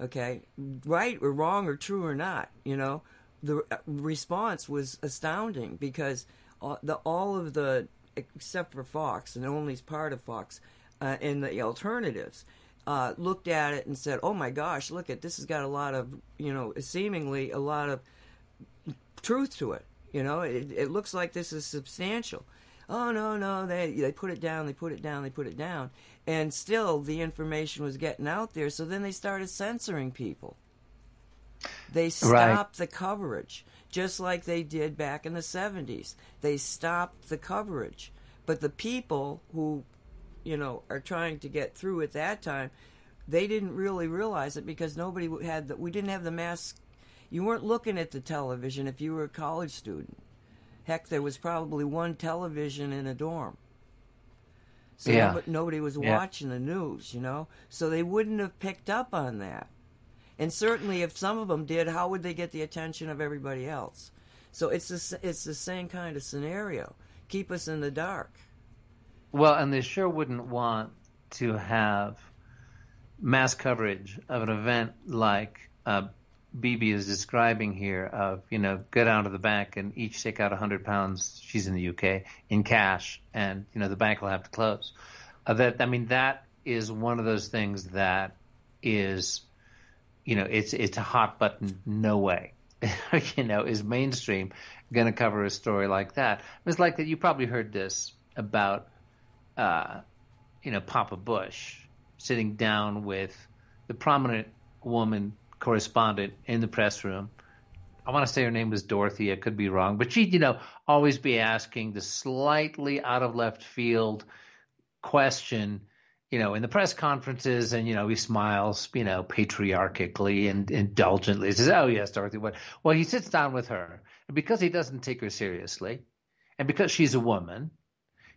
okay, right or wrong or true or not, you know, the uh, response was astounding because all, the all of the except for Fox and only part of Fox uh, and the alternatives uh, looked at it and said, "Oh my gosh, look at this has got a lot of you know seemingly a lot of truth to it. You know, it, it looks like this is substantial." Oh no, no, they they put it down, they put it down, they put it down, and still the information was getting out there. So then they started censoring people. They Right. stopped the coverage, just like they did back in the 70s. They stopped the coverage. But the people who, you know, are trying to get through at that time, they didn't really realize it because nobody had the, we didn't have the mass. You weren't looking at the television if you were a college student. Heck, there was probably one television in a dorm. So Yeah. nobody, nobody was Yeah. watching the news, you know? So they wouldn't have picked up on that. And certainly, if some of them did, how would they get the attention of everybody else? So it's the, it's the same kind of scenario. Keep us in the dark. Well, and they sure wouldn't want to have mass coverage of an event like uh, Bibi is describing here of, you know, go down to the bank and each take out 100 pounds, she's in the UK, in cash, and, you know, the bank will have to close. Uh, that I mean, that is one of those things that is, you know, it's it's a hot button, no way. [LAUGHS] you know, is mainstream going to cover a story like that? It's like that. You probably heard this about uh, you know, Papa Bush sitting down with the prominent woman correspondent in the press room. I want to say her name was Dorothy. I could be wrong, but she'd, you know, always be asking the slightly out of left field question, you know, in the press conferences, and you know, he smiles, you know, patriarchically and indulgently. He says, "Oh yes, Dorothy." What? Well, he sits down with her, and because he doesn't take her seriously, and because she's a woman,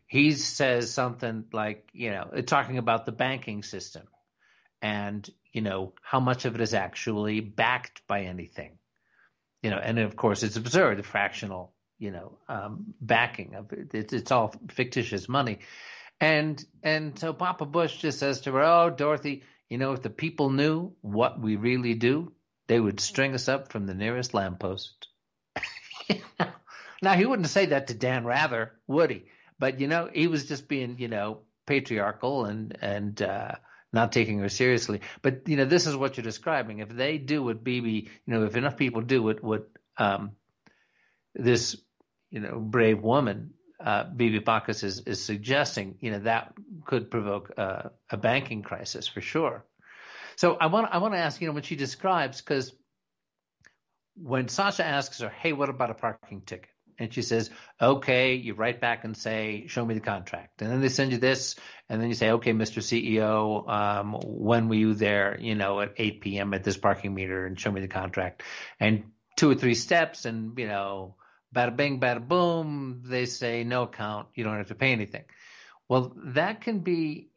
he says something like, you know, talking about the banking system and, you know, how much of it is actually backed by anything. You know, and of course it's absurd, the fractional, you know, um, backing of it. It's, it's all fictitious money. And and so Papa Bush just says to her, "Oh, Dorothy, you know, if the people knew what we really do, they would string us up from the nearest lamppost." [LAUGHS] now he wouldn't say that to Dan Rather, would he? But you know, he was just being, you know, patriarchal and and uh, not taking her seriously. But you know, this is what you're describing. If they do what Bibi, you know, if enough people do what what um, this, you know, brave woman, uh, Bibi Bacchus is is suggesting, you know, that could provoke uh, a banking crisis for sure. So I want I want to ask, you know, when she describes because when Sasha asks her, "Hey, what about a parking ticket?" And she says, "Okay," you write back and say, "Show me the contract," and then they send you this, and then you say, "Okay, Mr. CEO, um, when were you there? You know, at 8 p.m. at this parking meter, and show me the contract." And two or three steps, and you know, bada bing, bada boom, they say no account, you don't have to pay anything. Well, that can be,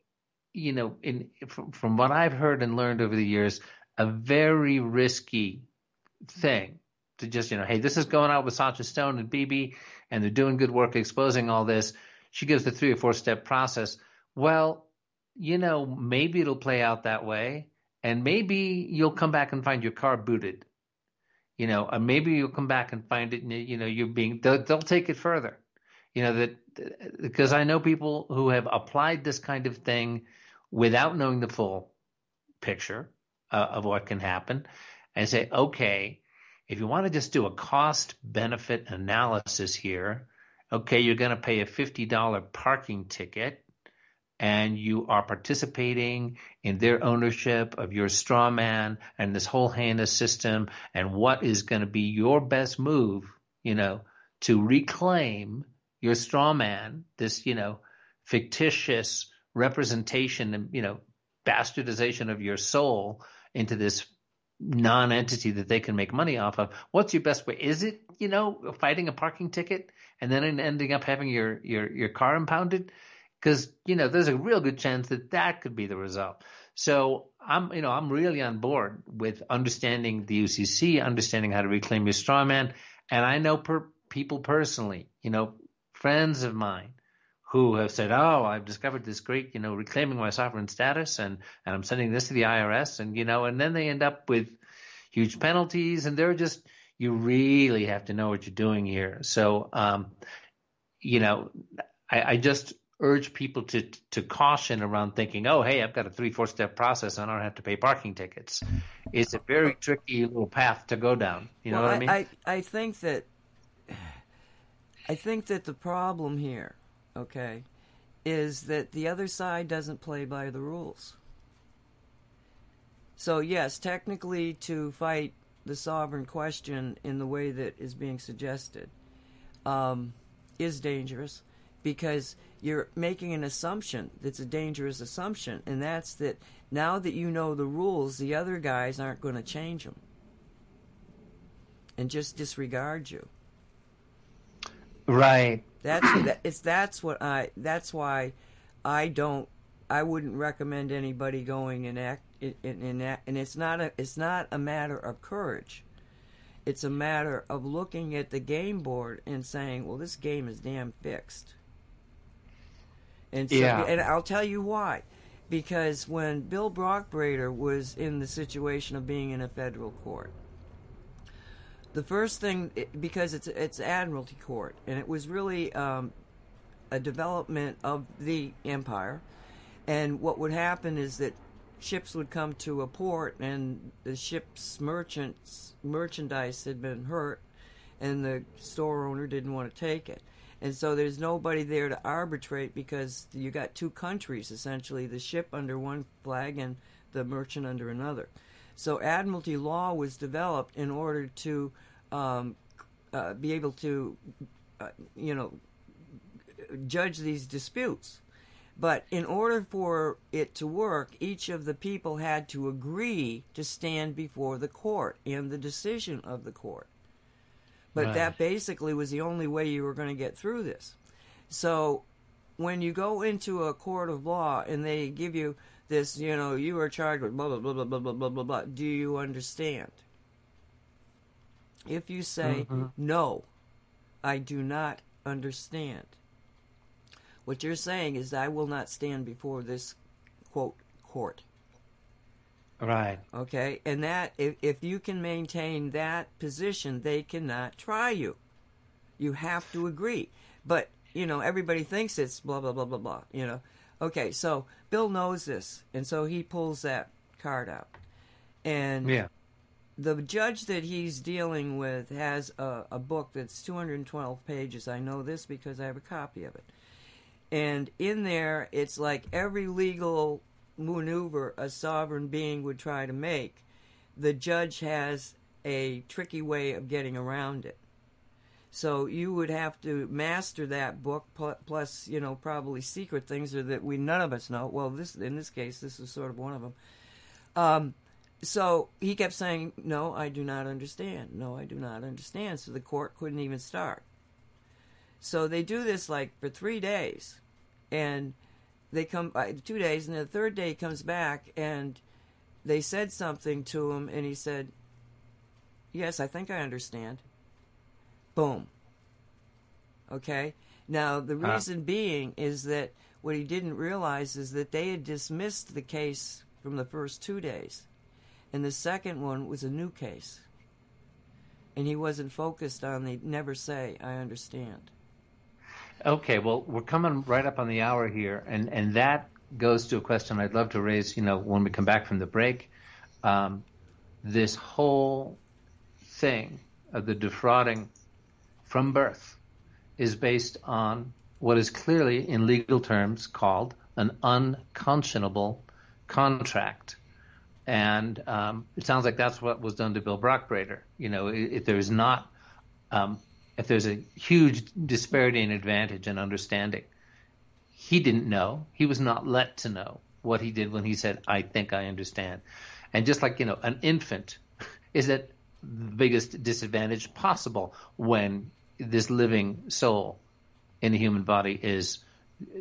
you know, in from, from what I've heard and learned over the years, a very risky thing to just, you know, hey, this is going out with Sasha Stone and Bibi, and they're doing good work exposing all this. She gives the three or four step process. Well, you know, maybe it'll play out that way, and maybe you'll come back and find your car booted. You know, or maybe you'll come back and find it. You know, you're being they'll, they'll take it further. You know that because I know people who have applied this kind of thing without knowing the full picture uh, of what can happen, and say, okay, if you want to just do a cost benefit analysis here, okay, you're going to pay a $50 parking ticket. and you are participating in their ownership of your straw man and this whole heinous system and what is going to be your best move, you know, to reclaim your straw man, this, you know, fictitious representation and, you know, bastardization of your soul into this non-entity that they can make money off of. What's your best way? Is it, you know, fighting a parking ticket and then ending up having your, your, your car impounded? because you know there's a real good chance that that could be the result. So I'm you know I'm really on board with understanding the UCC, understanding how to reclaim your straw man, and I know per, people personally, you know, friends of mine who have said, "Oh, I've discovered this great, you know, reclaiming my sovereign status, and and I'm sending this to the IRS, and you know, and then they end up with huge penalties, and they're just you really have to know what you're doing here. So, um, you know, I, I just urge people to to caution around thinking, oh, hey, I've got a three four step process, and I don't have to pay parking tickets. It's a very tricky little path to go down. You know well, what I mean? I, I think that [SIGHS] I think that the problem here, okay, is that the other side doesn't play by the rules. So yes, technically, to fight the sovereign question in the way that is being suggested um, is dangerous because you're making an assumption that's a dangerous assumption, and that's that now that you know the rules, the other guys aren't going to change them and just disregard you. Right. That's that, it's that's what I that's why I don't I wouldn't recommend anybody going and act in, in, in and it's not a it's not a matter of courage. It's a matter of looking at the game board and saying, "Well, this game is damn fixed." And so, Yeah. and I'll tell you why. Because when Bill Brockbrader was in the situation of being in a federal court, the first thing because it's it's admiralty court, and it was really um, a development of the empire. And what would happen is that ships would come to a port, and the ship's merchants merchandise had been hurt, and the store owner didn't want to take it. And so there's nobody there to arbitrate because you got two countries essentially, the ship under one flag and the merchant under another. So admiralty law was developed in order to um, uh, be able to, uh, you know, judge these disputes. But in order for it to work, each of the people had to agree to stand before the court and the decision of the court. But Right. that basically was the only way you were going to get through this. So when you go into a court of law and they give you this, you know, you are charged with blah, blah, blah, blah, blah, blah, blah, blah, blah, do you understand? If you say, mm-hmm. no, I do not understand, what you're saying is, I will not stand before this, quote, court. Right. Okay, and that if, if you can maintain that position, they cannot try you. You have to agree. But you know, everybody thinks it's blah blah blah blah blah. You know, okay. So Bill knows this, and so he pulls that card out, and Yeah. The judge that he's dealing with has a, a book that's 212 pages. I know this because I have a copy of it. And in there, it's like every legal maneuver a sovereign being would try to make, the judge has a tricky way of getting around it. So you would have to master that book, plus you know probably secret things that we none of us know. Well, this in this case, this is sort of one of them. Um, so he kept saying, "No, I do not understand. No, I do not understand." So the court couldn't even start. So they do this like for three days, and they come by two days, and the third day he comes back, and they said something to him, and he said, "Yes, I think I understand." Boom. Okay. Now the Ah. reason being is that what he didn't realize is that they had dismissed the case from the first two days, and the second one was a new case, and he wasn't focused on the never say I understand. Okay, well, we're coming right up on the hour here, and, and that goes to a question I'd love to raise, you know, when we come back from the break. Um, this whole thing of the defrauding from birth is based on what is clearly, in legal terms, called an unconscionable contract. And um, it sounds like that's what was done to Bill Brockbrader. You know, if there's not, um, if there's a huge disparity in advantage and understanding, he didn't know. He was not let to know what he did when he said, "I think I understand." And just like you know, an infant [LAUGHS] is at the biggest disadvantage possible when this living soul in a human body is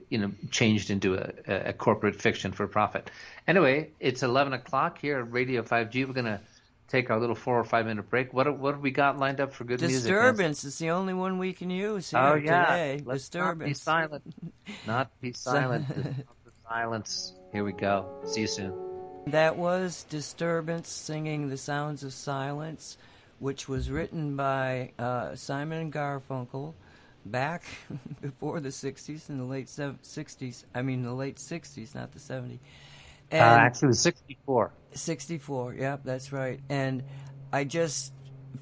you know changed into a, a corporate fiction for profit. Anyway, it's eleven o'clock here at Radio Five G. We're gonna take our little four or five minute break. What what have we got lined up for good Disturbance music? Disturbance is the only one we can use here oh, yeah. today. Let's Disturbance. Not be silent. [LAUGHS] Not be silent. silence. Here we go. See you soon. That was Disturbance singing The Sounds of Silence, which was written by uh, Simon Garfunkel back [LAUGHS] before the 60s, in the late 60s. I mean, the late 60s, not the 70s. And uh, actually, it was 64. 64, yep, that's right. And I just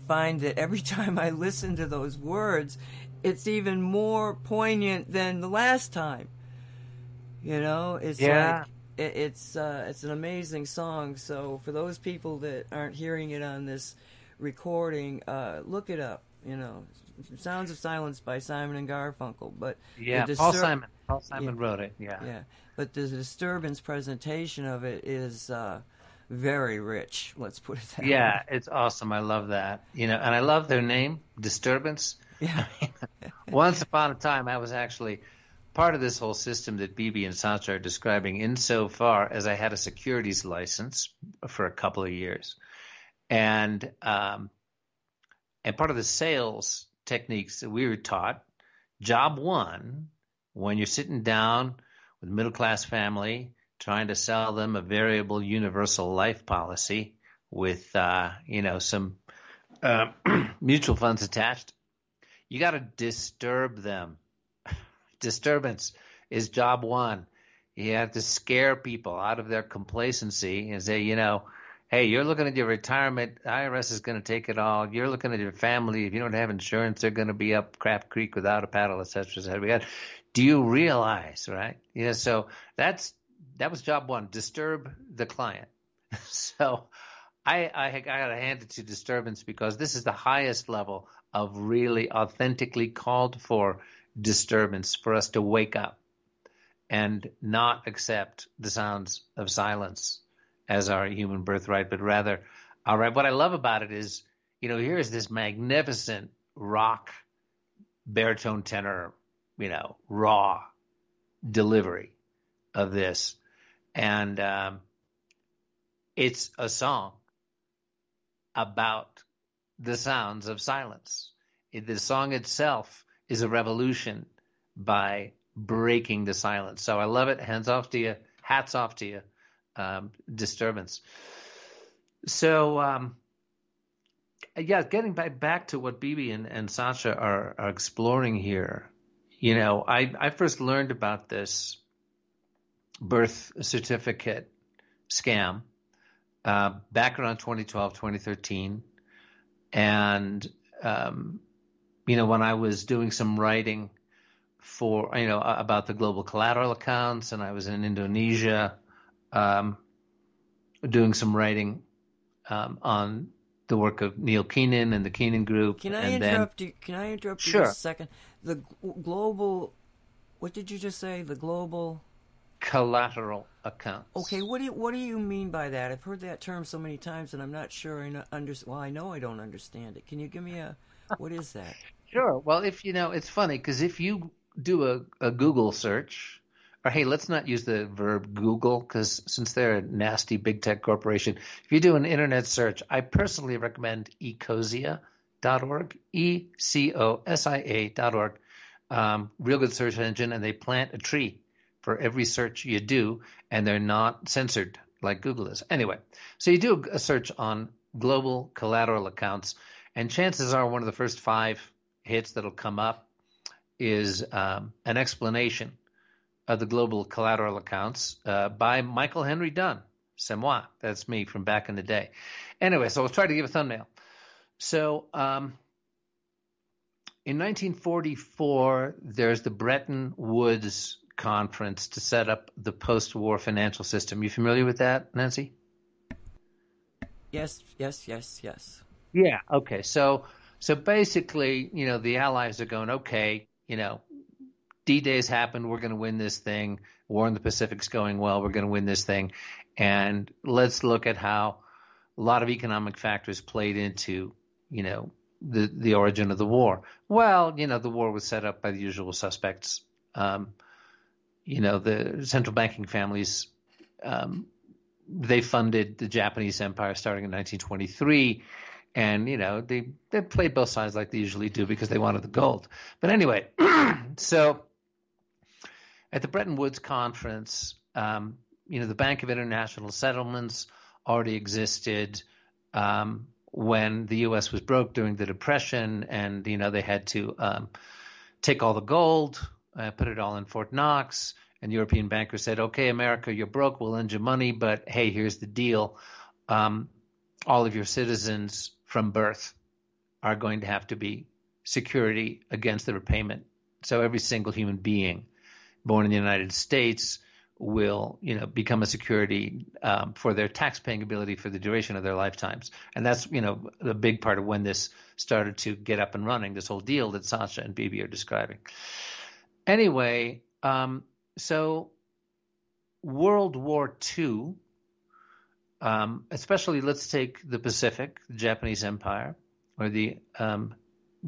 find that every [LAUGHS] time I listen to those words, it's even more poignant than the last time. You know, it's yeah. like it, it's uh, it's an amazing song. So for those people that aren't hearing it on this recording, uh, look it up. You know, Sounds of Silence by Simon and Garfunkel. But yeah, distur- Paul Simon. Paul Simon yeah, wrote it. Yeah, yeah. But the disturbance presentation of it is uh, very rich. Let's put it that yeah, way. Yeah, it's awesome. I love that. You know, and I love their name, Disturbance. Yeah. [LAUGHS] once upon a time, I was actually part of this whole system that Bibi and Sasha are describing insofar as I had a securities license for a couple of years. And um, and part of the sales techniques that we were taught, job one, when you're sitting down with middle class family trying to sell them a variable universal life policy with uh, you know some uh, [CLEARS THROAT] mutual funds attached, you got to disturb them [LAUGHS] disturbance is job one. You have to scare people out of their complacency and say, you know, hey, you're looking at your retirement. IRS is going to take it all. You're looking at your family. If you don't have insurance, they're going to be up crap creek without a paddle, et cetera, et cetera. Do you realize, right? Yeah. So that's that was job one. Disturb the client. [LAUGHS] so I I, I got to hand it to disturbance because this is the highest level of really authentically called for disturbance for us to wake up and not accept the sounds of silence as our human birthright, but rather, all right, what I love about it is, you know, here's this magnificent rock baritone tenor, you know, raw delivery of this. And um, it's a song about the sounds of silence. The song itself is a revolution by breaking the silence. So I love it. Hands off to you. Hats off to you. Um, disturbance. So um, yeah, getting back back to what Bibi and, and Sasha are, are exploring here. You know, I, I first learned about this birth certificate scam uh, back around 2012, 2013. And um, you know, when I was doing some writing for, you know, about the global collateral accounts, and I was in Indonesia um, doing some writing um, on the work of Neil Keenan and the Keenan Group. Can I interrupt then, you? Can I interrupt sure. you a second? The global, what did you just say? The global collateral accounts. Okay, what do you what do you mean by that? I've heard that term so many times, and I'm not sure I under, Well, I know I don't understand it. Can you give me a what is that? [LAUGHS] Sure. Well, if you know, it's funny because if you do a, a Google search, or hey, let's not use the verb Google because since they're a nasty big tech corporation, if you do an internet search, I personally recommend ecosia.org, E C O S I A.org. Um, real good search engine, and they plant a tree for every search you do, and they're not censored like Google is. Anyway, so you do a search on global collateral accounts and chances are one of the first five hits that'll come up is um, an explanation of the global collateral accounts uh, by Michael Henry Dunn. C'est moi. That's me from back in the day. Anyway, so I'll try to give a thumbnail. So um, in 1944, there's the Bretton Woods Conference to set up the post-war financial system. You familiar with that, Nancy? Yes, yes, yes, yes. Yeah. Okay. So, so basically, you know, the Allies are going, okay, you know, D-Day's happened. We're going to win this thing. War in the Pacific's going well. We're going to win this thing. And let's look at how a lot of economic factors played into, you know, the the origin of the war. Well, you know, the war was set up by the usual suspects. Um, you know, the central banking families, um, they funded the Japanese empire starting in 1923. And, you know, they, they played both sides like they usually do because they wanted the gold. But anyway, [CLEARS THROAT] so at the Bretton Woods conference, um, you know, the Bank of International Settlements already existed um, when the U.S. was broke during the Depression, and you know they had to um, take all the gold, uh, put it all in Fort Knox, and European bankers said, "Okay, America, you're broke. We'll lend you money, but hey, here's the deal: um, all of your citizens from birth are going to have to be security against the repayment. So every single human being born in the United States." will you know become a security um, for their tax paying ability for the duration of their lifetimes and that's you know a big part of when this started to get up and running this whole deal that Sasha and Bibi are describing anyway um, so World War II um, especially let's take the Pacific the Japanese Empire or the um,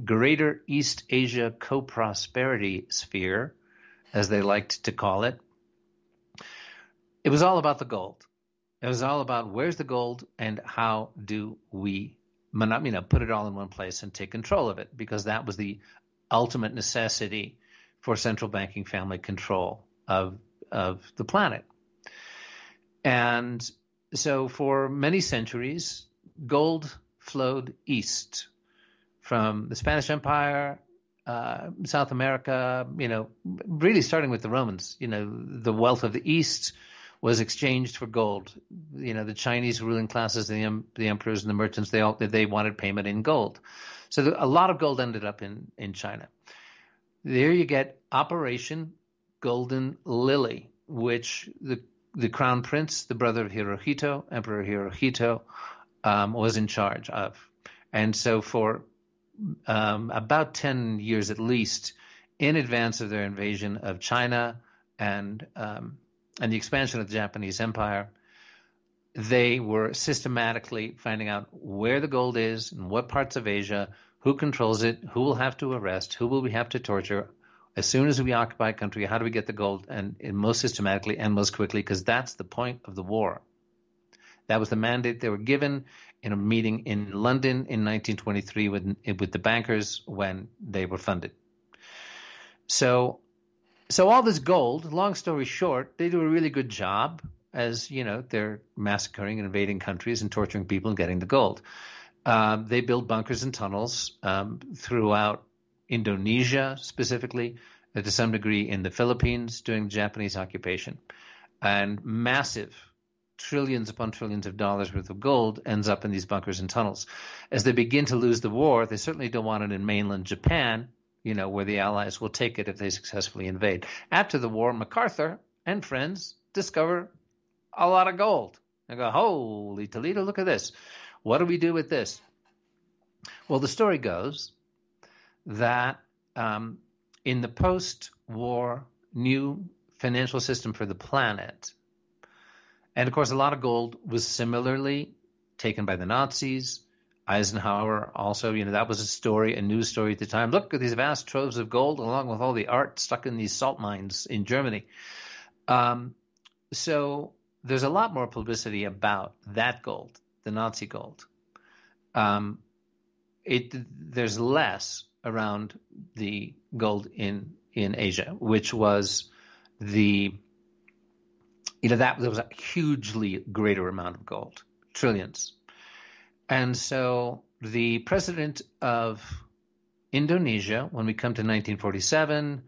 Greater East Asia Co-Prosperity Sphere as they liked to call it it was all about the gold. It was all about where's the gold and how do we you know, put it all in one place and take control of it because that was the ultimate necessity for central banking family control of of the planet. And so for many centuries, gold flowed east from the Spanish Empire, uh, South America, you know, really starting with the Romans, you know, the wealth of the East was exchanged for gold. You know, the Chinese ruling classes, the, the emperors and the merchants, they all they wanted payment in gold. So the, a lot of gold ended up in in China. There you get Operation Golden Lily, which the the crown prince, the brother of Hirohito, Emperor Hirohito, um, was in charge of. And so for um, about 10 years at least, in advance of their invasion of China and um, and the expansion of the Japanese empire, they were systematically finding out where the gold is and what parts of Asia, who controls it, who will have to arrest, who will we have to torture. As soon as we occupy a country, how do we get the gold? And, and most systematically and most quickly, because that's the point of the war. That was the mandate they were given in a meeting in London in 1923 with, with the bankers when they were funded. So so all this gold, long story short, they do a really good job as you know they're massacring and invading countries and torturing people and getting the gold. Um, they build bunkers and tunnels um, throughout Indonesia, specifically, uh, to some degree in the Philippines during Japanese occupation, and massive trillions upon trillions of dollars worth of gold ends up in these bunkers and tunnels. As they begin to lose the war, they certainly don't want it in mainland Japan you know, where the Allies will take it if they successfully invade. After the war, MacArthur and friends discover a lot of gold. They go, holy Toledo, look at this. What do we do with this? Well, the story goes that um, in the post war new financial system for the planet, and of course, a lot of gold was similarly taken by the Nazis, Eisenhower also, you know, that was a story, a news story at the time. Look at these vast troves of gold along with all the art stuck in these salt mines in Germany. Um, so there's a lot more publicity about that gold, the Nazi gold. Um, it, there's less around the gold in, in Asia, which was the, you know, that there was a hugely greater amount of gold, trillions and so the president of Indonesia, when we come to 1947,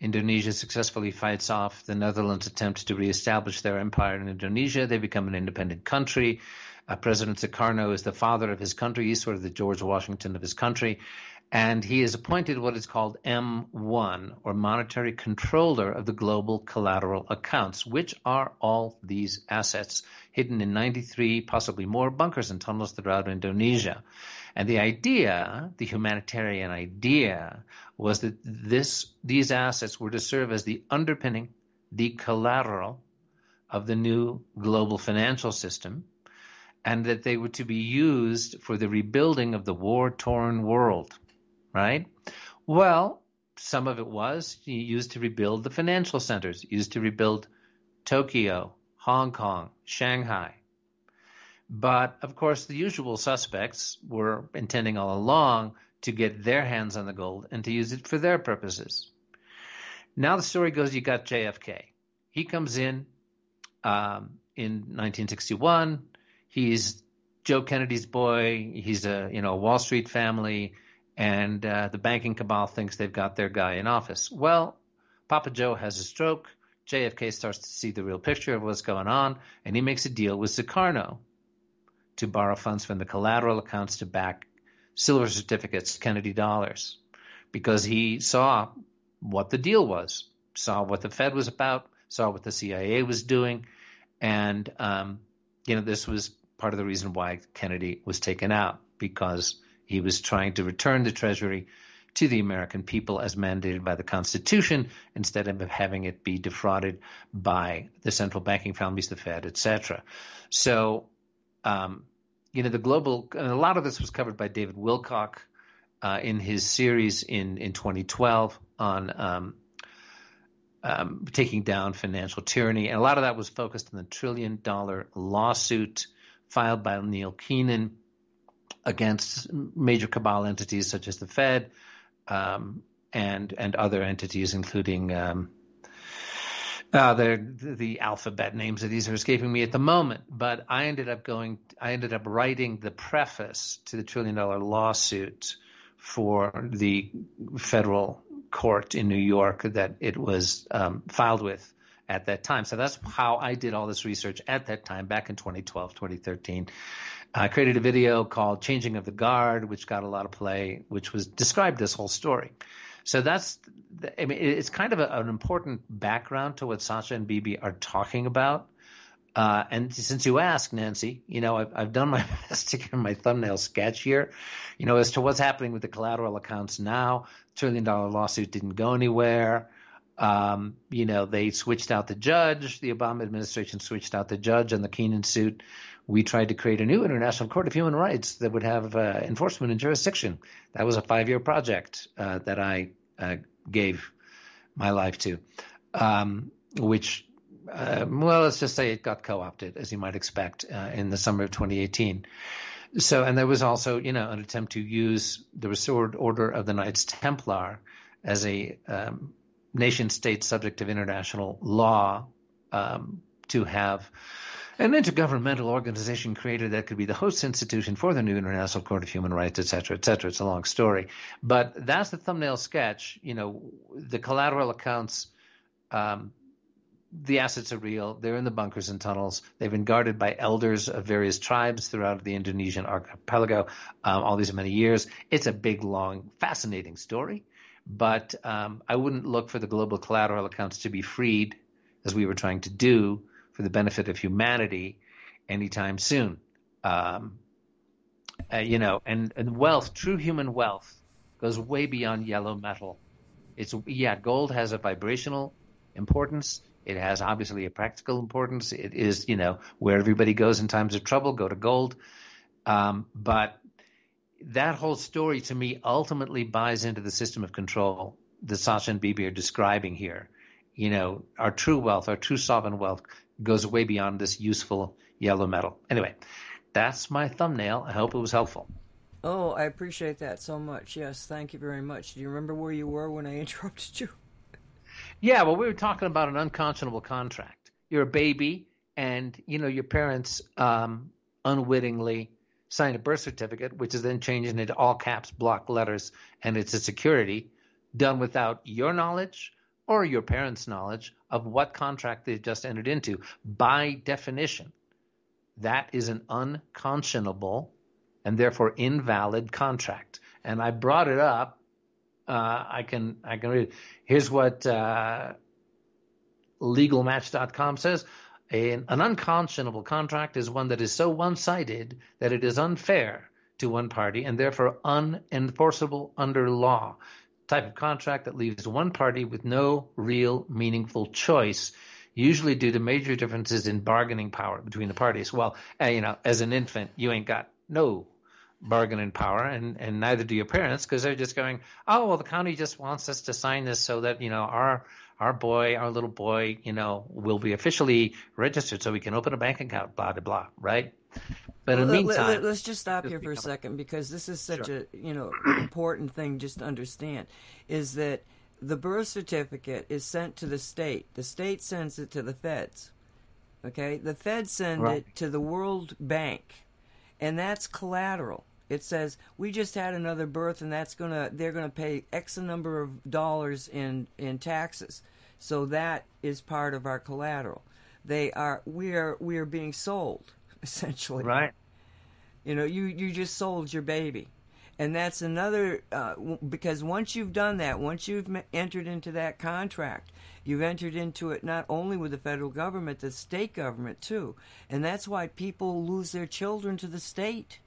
Indonesia successfully fights off the Netherlands' attempt to reestablish their empire in Indonesia. They become an independent country. Uh, President Sukarno is the father of his country. He's sort of the George Washington of his country. And he is appointed what is called M1, or Monetary Controller of the Global Collateral Accounts, which are all these assets hidden in 93, possibly more bunkers and tunnels throughout Indonesia. And the idea, the humanitarian idea, was that this, these assets were to serve as the underpinning, the collateral of the new global financial system, and that they were to be used for the rebuilding of the war torn world right? Well, some of it was used to rebuild the financial centers, used to rebuild Tokyo, Hong Kong, Shanghai. But of course, the usual suspects were intending all along to get their hands on the gold and to use it for their purposes. Now the story goes you got JFK. He comes in um, in 1961. He's Joe Kennedy's boy. He's a you know Wall Street family and uh, the banking cabal thinks they've got their guy in office. Well, Papa Joe has a stroke. JFK starts to see the real picture of what's going on, and he makes a deal with Sukarno to borrow funds from the collateral accounts to back silver certificates, Kennedy dollars, because he saw what the deal was, saw what the Fed was about, saw what the CIA was doing, and um, you know this was part of the reason why Kennedy was taken out because he was trying to return the treasury to the American people as mandated by the Constitution instead of having it be defrauded by the central banking families, the Fed, etc. So, um, you know, the global, and a lot of this was covered by David Wilcock uh, in his series in, in 2012 on um, um, taking down financial tyranny. And a lot of that was focused on the trillion dollar lawsuit filed by Neil Keenan against major cabal entities such as the Fed um, and and other entities, including um, uh, the the alphabet names of these are escaping me at the moment. But I ended up going. I ended up writing the preface to the trillion dollar lawsuit for the federal court in New York that it was um, filed with at that time. So that's how I did all this research at that time, back in 2012, 2013. I created a video called Changing of the Guard, which got a lot of play, which was described this whole story. So that's, I mean, it's kind of a, an important background to what Sasha and Bibi are talking about. Uh, and since you asked, Nancy, you know, I've, I've done my [LAUGHS] best to get my thumbnail sketch here, you know, as to what's happening with the collateral accounts now. Trillion dollar lawsuit didn't go anywhere. Um, you know, they switched out the judge. The Obama administration switched out the judge on the Keenan suit we tried to create a new International Court of Human Rights that would have uh, enforcement and jurisdiction. That was a five year project uh, that I uh, gave my life to, um, which, uh, well, let's just say it got co opted, as you might expect, uh, in the summer of 2018. So, and there was also, you know, an attempt to use the Restored Order of the Knights Templar as a um, nation state subject of international law um, to have an intergovernmental organization created that could be the host institution for the new International Court of Human Rights, et cetera, et cetera. It's a long story, but that's the thumbnail sketch. You know, the collateral accounts. Um, the assets are real. They're in the bunkers and tunnels. They've been guarded by elders of various tribes throughout the Indonesian archipelago um, all these many years. It's a big, long, fascinating story. But um, I wouldn't look for the global collateral accounts to be freed, as we were trying to do, for the benefit of humanity anytime soon. Um, uh, you know, and, and wealth, true human wealth, goes way beyond yellow metal. It's yeah, gold has a vibrational importance. It has obviously a practical importance. It is you know where everybody goes in times of trouble, go to gold. Um, but that whole story to me ultimately buys into the system of control that Sasha and Bibi are describing here. You know, our true wealth, our true sovereign wealth goes way beyond this useful yellow metal. Anyway, that's my thumbnail. I hope it was helpful. Oh, I appreciate that so much. Yes, thank you very much. Do you remember where you were when I [LAUGHS] interrupted you? Yeah, well, we were talking about an unconscionable contract. You're a baby, and you know your parents um, unwittingly sign a birth certificate, which is then changed into all caps block letters, and it's a security done without your knowledge or your parents' knowledge of what contract they've just entered into. By definition, that is an unconscionable and therefore invalid contract. and I brought it up. Uh, I can I can read. It. Here's what uh, LegalMatch.com says. An, an unconscionable contract is one that is so one-sided that it is unfair to one party and therefore unenforceable under law. Type of contract that leaves one party with no real meaningful choice usually due to major differences in bargaining power between the parties. Well, uh, you know, as an infant, you ain't got no bargaining power, and, and neither do your parents because they're just going, oh, well, the county just wants us to sign this so that, you know, our our boy, our little boy, you know, will be officially registered so we can open a bank account, blah, blah, blah, right? But in the meantime, let, us just stop here for a second because this is such sure. a you know important thing just to understand is that the birth certificate is sent to the state. The state sends it to the feds. Okay, the feds send right. it to the World Bank, and that's collateral. It says we just had another birth, and that's gonna they're gonna pay X number of dollars in in taxes. So that is part of our collateral. They are we are we are being sold [LAUGHS] essentially. Right. You know, you you just sold your baby and that's another uh, because once you've done that, once you've entered into that contract, you've entered into it not only with the federal government, the state government too, and that's why people lose their children to the state.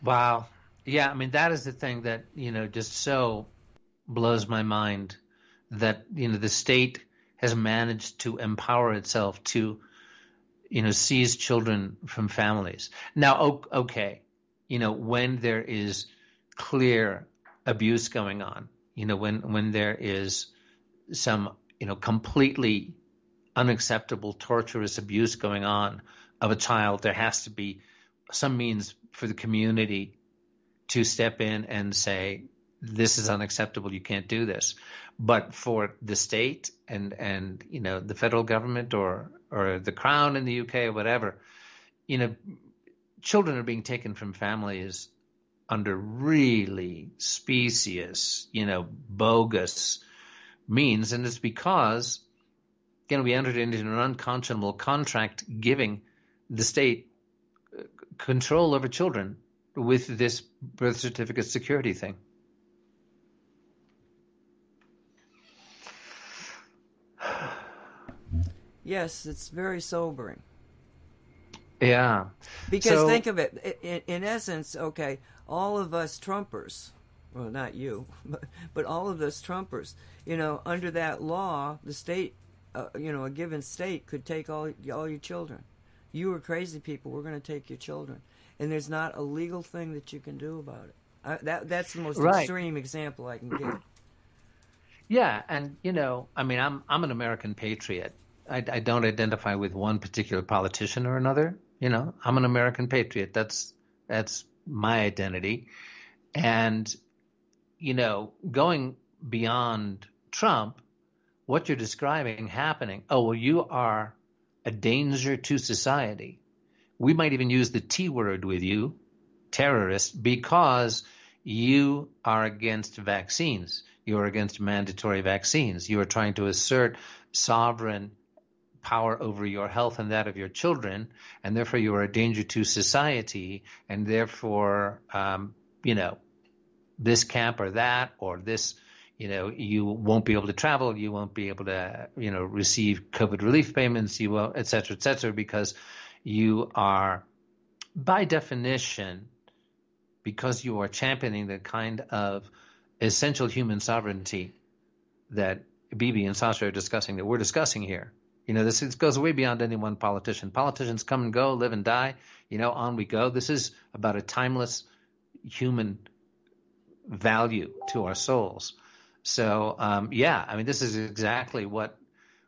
Wow, yeah, I mean that is the thing that you know just so blows my mind that you know the state has managed to empower itself to you know seize children from families. Now, okay you know, when there is clear abuse going on, you know, when, when there is some, you know, completely unacceptable, torturous abuse going on of a child, there has to be some means for the community to step in and say, this is unacceptable. You can't do this. But for the state and, and, you know, the federal government or, or the crown in the UK or whatever, you know, children are being taken from families under really specious, you know, bogus means, and it's because again we entered into an unconscionable contract giving the state uh, control over children with this birth certificate security thing. Yes, it's very sobering. Yeah. Because so, think of it, in, in, essence, okay, all of us Trumpers, well, not you, [LAUGHS] but, but all of us Trumpers, you know, under that law, the state, uh, you know, a given state could take all all your children. You are crazy people. We're going to take your children, and there's not a legal thing that you can do about it. I, that that's the most right. extreme example I can give. Yeah, and you know, I mean, I'm I'm an American patriot. I, I don't identify with one particular politician or another. You know, I'm an American patriot. That's that's my identity. And you know, going beyond Trump, what you're describing happening, oh well you are a danger to society. We might even use the T word with you, terrorist, because you are against vaccines. You are against mandatory vaccines. You are trying to assert sovereign power over your health and that of your children, and therefore you are a danger to society, and therefore, um, you know, this camp or that or this, you know, you won't be able to travel, you won't be able to, you know, receive COVID relief payments, you will, et cetera, et cetera, because you are, by definition, because you are championing the kind of essential human sovereignty that Bibi and Sasha are discussing, that we're discussing here, you know, this, goes way beyond any one politician. Politicians come and go, live and die. You know, on we go. This is about a timeless human value to our souls. So, um, yeah, I mean, this is exactly what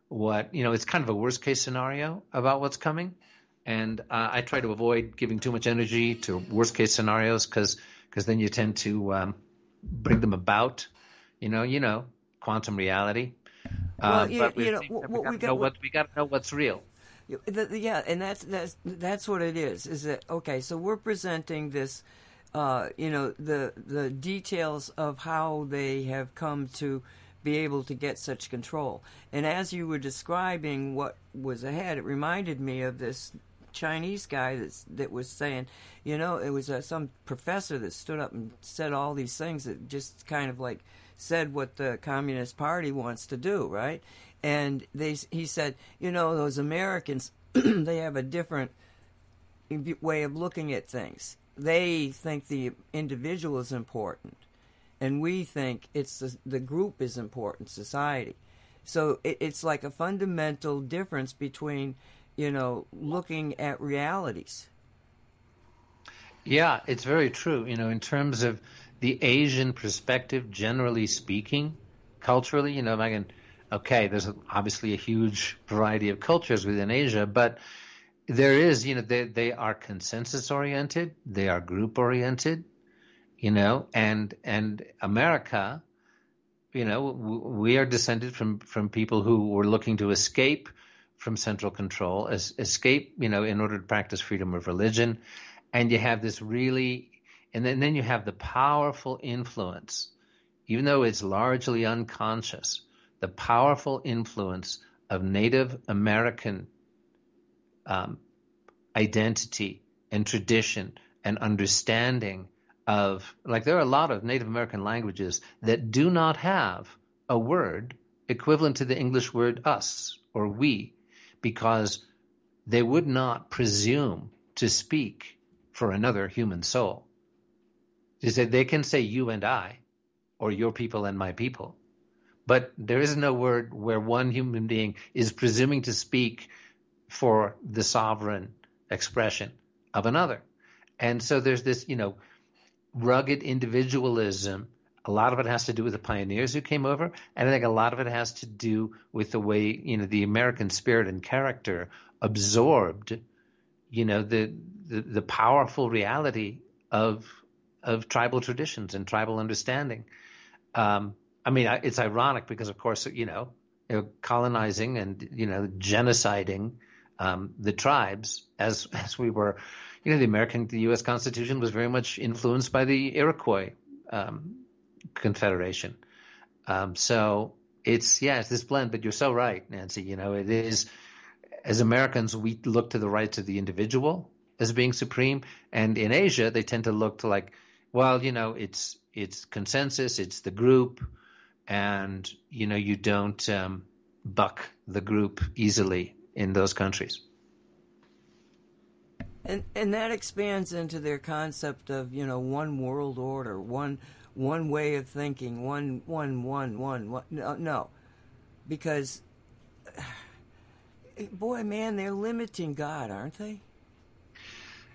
what you know. It's kind of a worst case scenario about what's coming, and uh, I try to avoid giving too much energy to worst case scenarios because because then you tend to um, bring them about. You know, you know, quantum reality. Well, uh, you, you know, we, got, know what, we got to know what's real. The, the, yeah, and that's that's that's what it is. Is that okay? So we're presenting this, uh, you know, the the details of how they have come to be able to get such control. And as you were describing what was ahead, it reminded me of this Chinese guy that's, that was saying, you know, it was uh, some professor that stood up and said all these things that just kind of like said what the Communist Party wants to do, right? And they, he said, you know, those Americans, [CLEARS THROAT] they have a different way of looking at things. They think the individual is important, and we think it's the, the group is important, society. So it, it's like a fundamental difference between, you know, looking at realities. Yeah, it's very true. You know, in terms of the Asian perspective, generally speaking, culturally, you know, Megan, okay, there's obviously a huge variety of cultures within Asia, but there is, you know, they, they are consensus oriented, they are group oriented, you know, and, and America, you know, we are descended from, from people who were looking to escape from central control, as, escape, you know, in order to practice freedom of religion. And you have this really, and then, then you have the powerful influence, even though it's largely unconscious, the powerful influence of Native American um, identity and tradition and understanding of like there are a lot of Native American languages that do not have a word equivalent to the English word us or we because they would not presume to speak for another human soul. They say they can say you and I or your people and my people, but there is no word where one human being is presuming to speak for the sovereign expression of another. And so there's this, you know, rugged individualism. A lot of it has to do with the pioneers who came over, and I think a lot of it has to do with the way you know the American spirit and character absorbed, you know, the the, the powerful reality of of tribal traditions and tribal understanding. Um, I mean, it's ironic because, of course, you know, colonizing and you know genociding um, the tribes as [LAUGHS] as we were you know, the American, the U.S. Constitution was very much influenced by the Iroquois um, Confederation. Um, so it's yeah, it's this blend. But you're so right, Nancy. You know, it is as Americans we look to the rights of the individual as being supreme, and in Asia they tend to look to like, well, you know, it's it's consensus, it's the group, and you know, you don't um, buck the group easily in those countries. And and that expands into their concept of you know one world order, one one way of thinking, one one one one. one no, no, because [SIGHS] boy, man, they're limiting God, aren't they?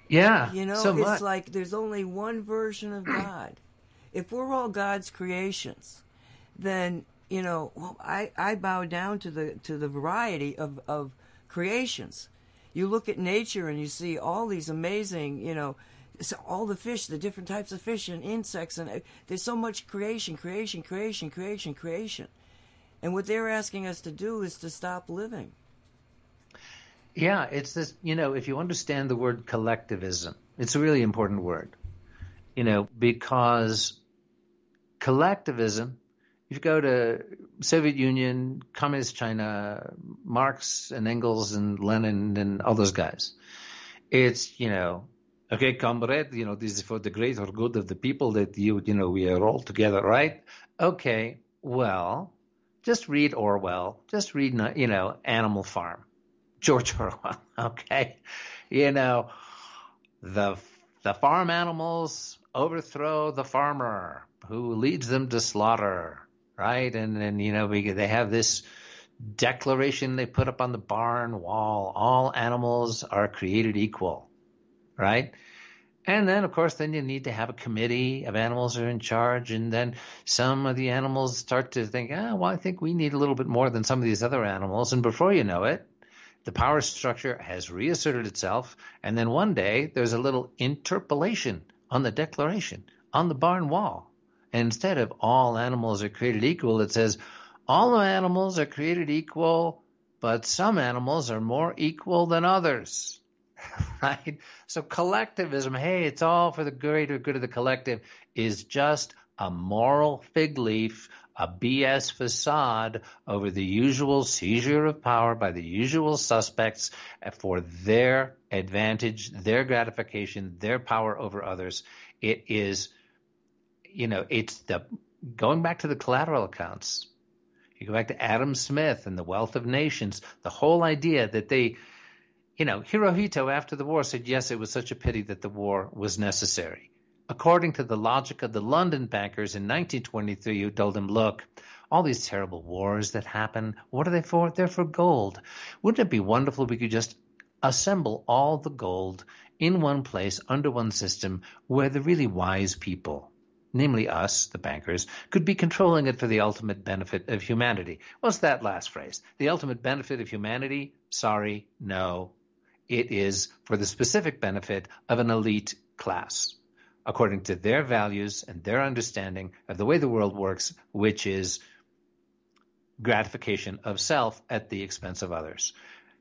Yeah, you know, so it's much. like there's only one version of [CLEARS THROAT] God. if we're all God's creations, then you know, well, I I bow down to the to the variety of of creations you look at nature and you see all these amazing, you know, all the fish, the different types of fish and insects, and uh, there's so much creation, creation, creation, creation, creation. And what they're asking us to do is to stop living. Yeah, it's this, you know, if you understand the word collectivism, it's a really important word, you know, because collectivism if you go to Soviet Union, Communist China, Marx and Engels and Lenin and all those guys, it's you know, okay, comrade, you know, this is for the greater good of the people that you you know we are all together, right? Okay, well, just read Orwell, just read you know Animal Farm, George [LAUGHS] Orwell, okay, you know, the the farm animals overthrow the farmer who leads them to slaughter right? And then you know we, they have this declaration they put up on the barn wall: all animals are created equal, right? And then, of course, then you need to have a committee of animals are in charge, and then some of the animals start to think, ah, well, I think we need a little bit more than some of these other animals, and before you know it, the power structure has reasserted itself, and then one day there's a little interpolation on the declaration on the barn wall, and instead of all animals are created equal, it says all animals are created equal, but some animals are more equal than others. [LAUGHS] right? So collectivism, hey, it's all for the greater good of the collective, is just a moral fig leaf a BS facade over the usual seizure of power by the usual suspects for their advantage, their gratification, their power over others. It is, you know, it's the going back to the collateral accounts. You go back to Adam Smith and the Wealth of Nations, the whole idea that they, you know, Hirohito after the war said, yes, it was such a pity that the war was necessary according to the logic of the London bankers in 1923 who told him, look, all these terrible wars that happen, what are they for? They're for gold. Wouldn't it be wonderful if we could just assemble all the gold in one place under one system where the really wise people, namely us, the bankers, could be controlling it for the ultimate benefit of humanity? What's that last phrase? The ultimate benefit of humanity? Sorry, no. It is for the specific benefit of an elite class according to their values and their understanding of the way the world works, which is gratification of self at the expense of others.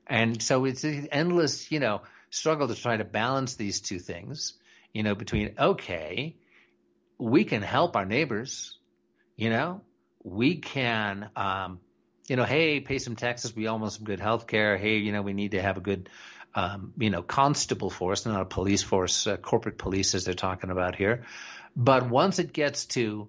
And so it's an endless, you know, struggle to try to balance these two things, you know, between, okay, we can help our neighbors, you know, we can, um, you know, hey, pay some taxes, we all want some good health care. Hey, you know, we need to have a good um, you know, constable force, not a police force, uh, corporate police as they're talking about here. But once it gets to,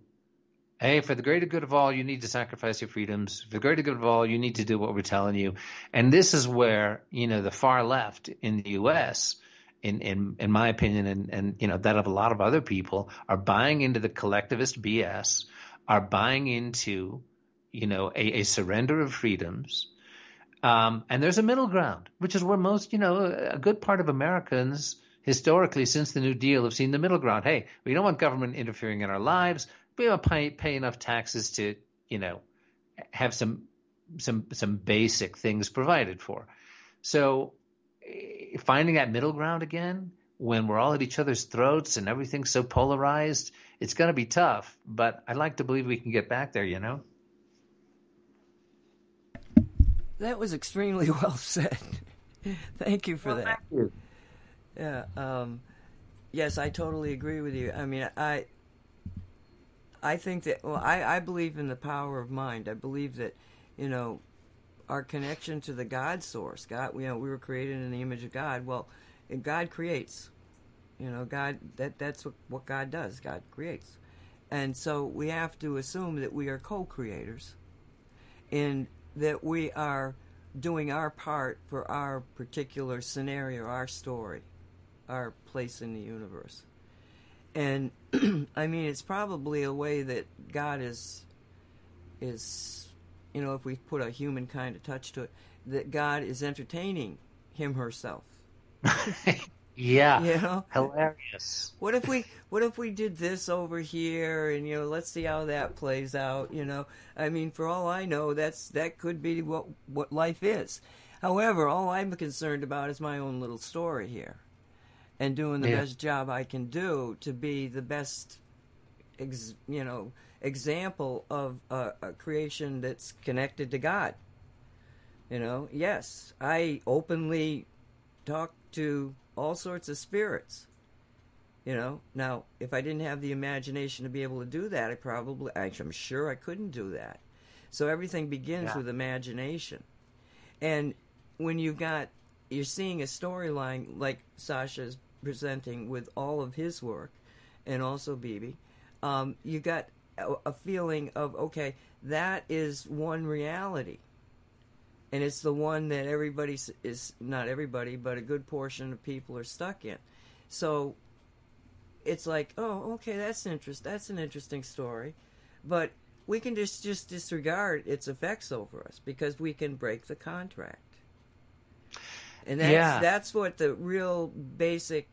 hey, for the greater good of all, you need to sacrifice your freedoms. For the greater good of all, you need to do what we're telling you. And this is where, you know, the far left in the U.S., in, in, in my opinion, and, and, you know, that of a lot of other people, are buying into the collectivist BS, are buying into, you know, a, a surrender of freedoms, um, and there's a middle ground, which is where most, you know, a good part of Americans historically since the New Deal have seen the middle ground. Hey, we don't want government interfering in our lives. We don't pay, pay enough taxes to, you know, have some some some basic things provided for. So eh, finding that middle ground again when we're all at each other's throats and everything's so polarized, it's going to be tough. But I'd like to believe we can get back there. You know. That was extremely [LAUGHS] well said. thank you for well, that. Thank you. Yeah. Um, yes, I totally agree with you. I mean, I I think that well, I, I believe in the power of mind. I believe that you know our connection to the God source. God, you know, we were created in the image of God. Well, God creates. You know, God that that's what what God does. God creates, and so we have to assume that we are co-creators. And that we are doing our part for our particular scenario, our story, our place in the universe. And [CLEARS THROAT] I mean, it's probably a way that God is, is, you know, if we put a human kind of touch to it, that God is entertaining him herself. [LAUGHS] Yeah. You know? Hilarious. What if we what if we did this over here and you know, let's see how that plays out, you know? I mean, for all I know, that's that could be what what life is. However, all I'm concerned about is my own little story here. And doing the yeah. best job I can do to be the best ex, you know, example of a, a creation that's connected to God. You know, yes, I openly talk to all sorts of spirits. You know, now if I didn't have the imagination to be able to do that, I probably, I'm sure I couldn't do that. So everything begins yeah. with imagination. And when you've got, you're seeing a storyline like Sasha's presenting with all of his work, and also Bibi, um, you got a, a feeling of okay, that is one reality and it's the one that everybody is not everybody, but a good portion of people are stuck in. So it's like, oh, okay, that's interest. That's an interesting story, but we can just just disregard its effects over us because we can break the contract. And that's yeah. that's what the real basic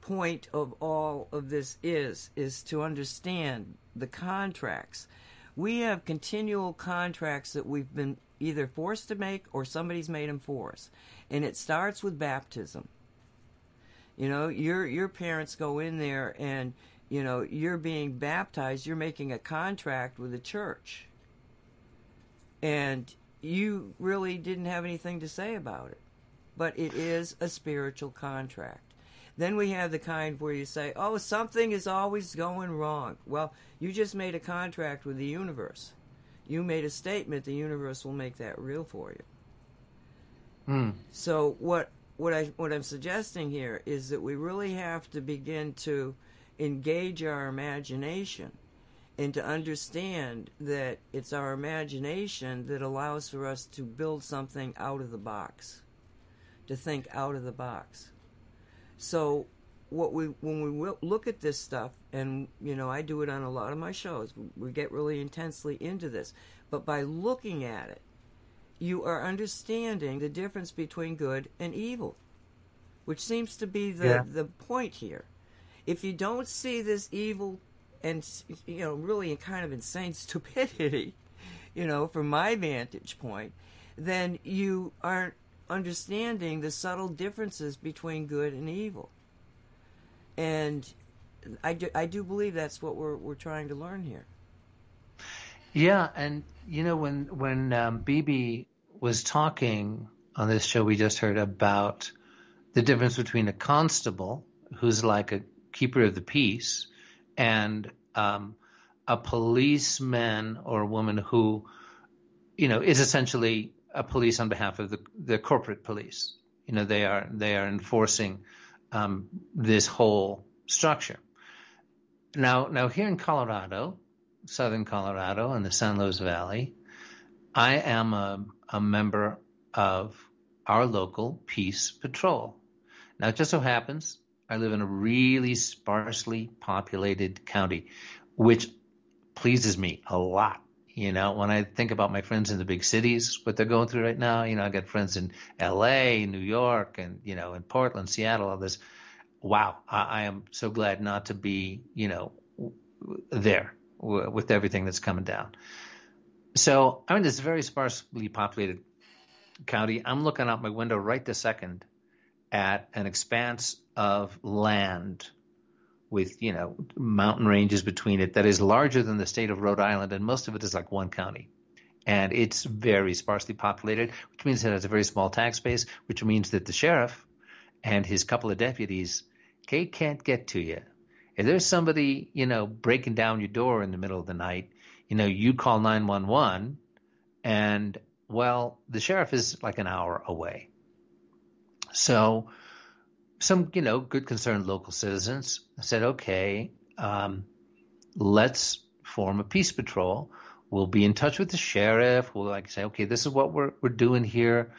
point of all of this is is to understand the contracts. We have continual contracts that we've been either forced to make or somebody's made them for us. And it starts with baptism. You know, your your parents go in there and you know, you're being baptized, you're making a contract with the church. And you really didn't have anything to say about it. But it is a spiritual contract. Then we have the kind where you say, oh, something is always going wrong. Well, you just made a contract with the universe. You made a statement, the universe will make that real for you. Hmm. So what what I what I'm suggesting here is that we really have to begin to engage our imagination and to understand that it's our imagination that allows for us to build something out of the box, to think out of the box. So what we when we look at this stuff and you know I do it on a lot of my shows we get really intensely into this but by looking at it you are understanding the difference between good and evil which seems to be the Yeah. the point here if you don't see this evil and you know really kind of insane [LAUGHS] stupidity you know from my vantage point then you aren't understanding the subtle differences between good and evil and I do, I do believe that's what we're we're trying to learn here. Yeah, and you know when when um, Bibi was talking on this show we just heard about the difference between a constable who's like a keeper of the peace and um, a policeman or a woman who you know is essentially a police on behalf of the the corporate police. You know they are they are enforcing um, this whole structure. Now now here in Colorado, southern Colorado in the San Luis Valley, I am a, a member of our local peace patrol. Now, it just so happens I live in a really sparsely populated county, which pleases me a lot. You know, when I think about my friends in the big cities, what they're going through right now, you know, I got friends in LA, New York, and, you know, in Portland, Seattle, all this. Wow, I, I am so glad not to be, you know, there with everything that's coming down. So I'm in this very sparsely populated county. I'm looking out my window right this second at an expanse of land with, you know, mountain ranges between it that is larger than the state of Rhode Island, and most of it is like one county. And it's very sparsely populated, which means it has a very small tax base, which means that the sheriff and his couple of deputies, they can't get to you. If there's somebody, you know, breaking down your door in the middle of the night, you know, you call 911 and, well, the sheriff is like an hour away. So some, you know, good concerned local citizens said, okay, um, let's form a peace patrol. We'll be in touch with the sheriff. We'll like say, okay, this is what we're, we're doing here.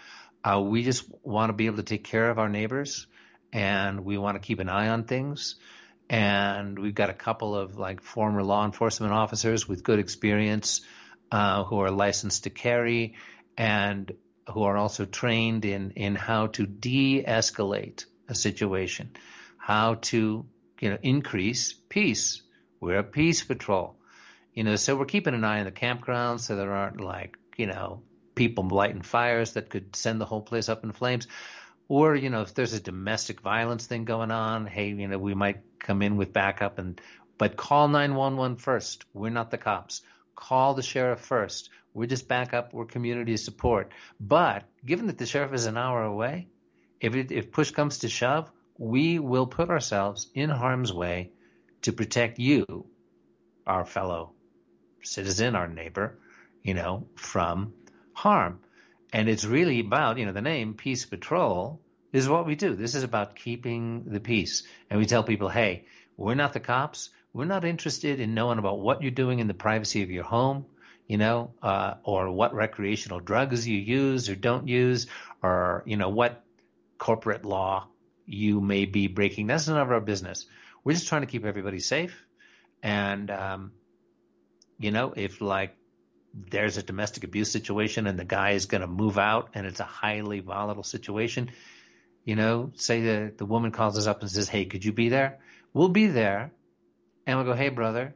Uh, we just want to be able to take care of our neighbors and we want to keep an eye on things. And we've got a couple of like former law enforcement officers with good experience uh, who are licensed to carry and who are also trained in, in how to de-escalate a situation, how to you know increase peace. We're a peace patrol, you know. So we're keeping an eye on the campgrounds so there aren't like you know people lighting fires that could send the whole place up in flames. Or, you know, if there's a domestic violence thing going on, hey, you know, we might come in with backup and, but call 911 first. We're not the cops. Call the sheriff first. We're just backup. We're community support. But given that the sheriff is an hour away, if it, if push comes to shove, we will put ourselves in harm's way to protect you, our fellow citizen, our neighbor, you know, from harm. And it's really about, you know, the name Peace Patrol is what we do. This is about keeping the peace. And we tell people, hey, we're not the cops. We're not interested in knowing about what you're doing in the privacy of your home, you know, uh, or what recreational drugs you use or don't use, or, you know, what corporate law you may be breaking. That's none of our business. We're just trying to keep everybody safe. And, um, you know, if like there's a domestic abuse situation and the guy is going to move out and it's a highly volatile situation, you know, say the, the woman calls us up and says, Hey, could you be there? We'll be there. And we'll go, Hey, brother,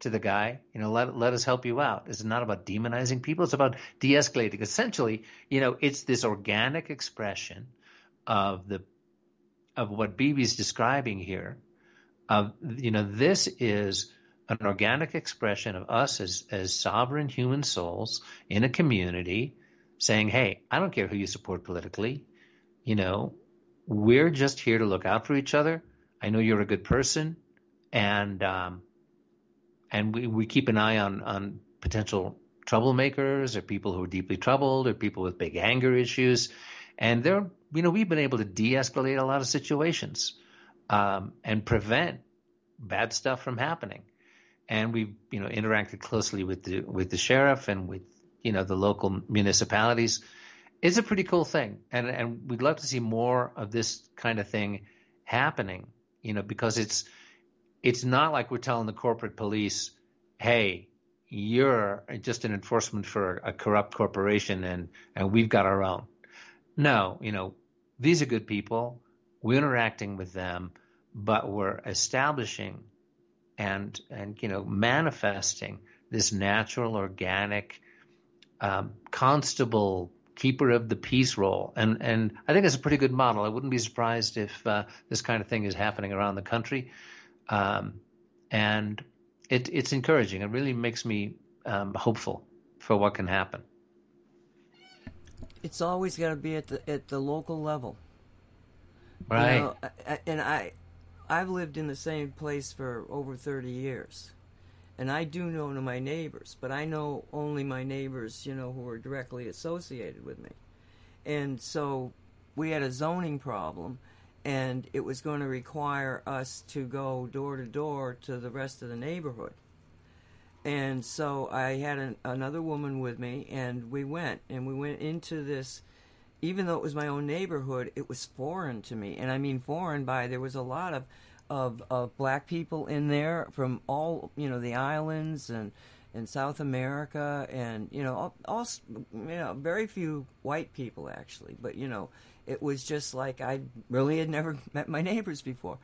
to the guy, you know, let, let us help you out. It's not about demonizing people. It's about de-escalating. Essentially, you know, it's this organic expression of the, of what Bibi's describing here. Of, you know, this is an organic expression of us as, as sovereign human souls in a community saying, Hey, I don't care who you support politically. You know, we're just here to look out for each other. I know you're a good person, and um, and we, we keep an eye on on potential troublemakers or people who are deeply troubled or people with big anger issues, and they're you know we've been able to de-escalate a lot of situations um, and prevent bad stuff from happening, and we've you know interacted closely with the with the sheriff and with you know the local municipalities. It's a pretty cool thing, and and we'd love to see more of this kind of thing happening. You know, because it's it's not like we're telling the corporate police, "Hey, you're just an enforcement for a corrupt corporation, and and we've got our own." No, you know, these are good people. We're interacting with them, but we're establishing and and you know manifesting this natural, organic um, constable keeper of the peace role. And and I think it's a pretty good model. I wouldn't be surprised if uh, this kind of thing is happening around the country. Um, and it, it's encouraging. It really makes me um, hopeful for what can happen. It's always got to be at the at the local level, right? You know, and I, I've lived in the same place for over thirty years, and I do know my neighbors, but I know only my neighbors, you know, who are directly associated with me, and so we had a zoning problem, and it was going to require us to go door to door to the rest of the neighborhood. And so I had an, another woman with me, and we went, and we went into this. Even though it was my own neighborhood, it was foreign to me, and I mean foreign by there was a lot of, of, of black people in there from all you know the islands and in South America, and you know all, all you know very few white people actually, but you know it was just like I really had never [LAUGHS] met my neighbors before.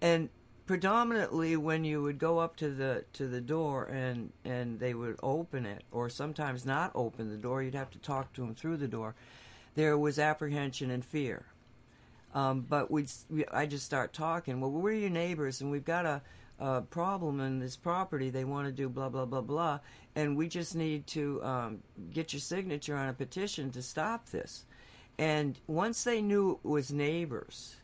And predominantly when you would go up to the to the door and and they would open it or sometimes not open the door you'd have to talk to them through the door there was apprehension and fear. Um, but we'd I just start talking well we're your neighbors and we've got a, a problem in this property they want to do blah blah blah blah and we just need to um, get your signature on a petition to stop this. And once they knew it was neighbors,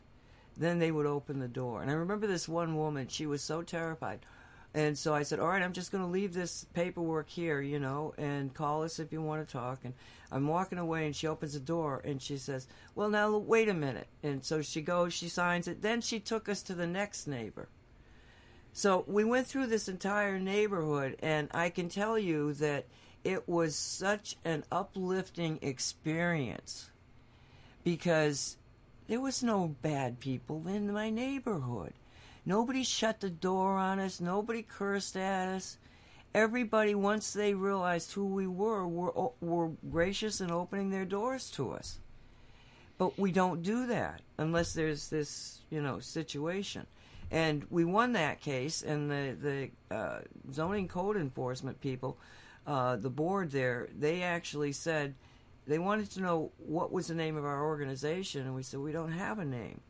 then they would open the door. And I remember this one woman, she was so terrified. And so I said, All right, I'm just going to leave this paperwork here, you know, and call us if you want to talk. And I'm walking away, and she opens the door and she says, Well, now wait a minute. And so she goes, she signs it. Then she took us to the next neighbor. So we went through this entire neighborhood, and I can tell you that it was such an uplifting experience because there was no bad people in my neighborhood. Nobody shut the door on us. Nobody cursed at us. Everybody, once they realized who we were, were, were gracious in opening their doors to us. But we don't do that unless there's this, you know, situation. And we won that case, and the the uh, zoning code enforcement people, uh, the board there, they actually said they wanted to know what was the name of our organization, and we said we don't have a name.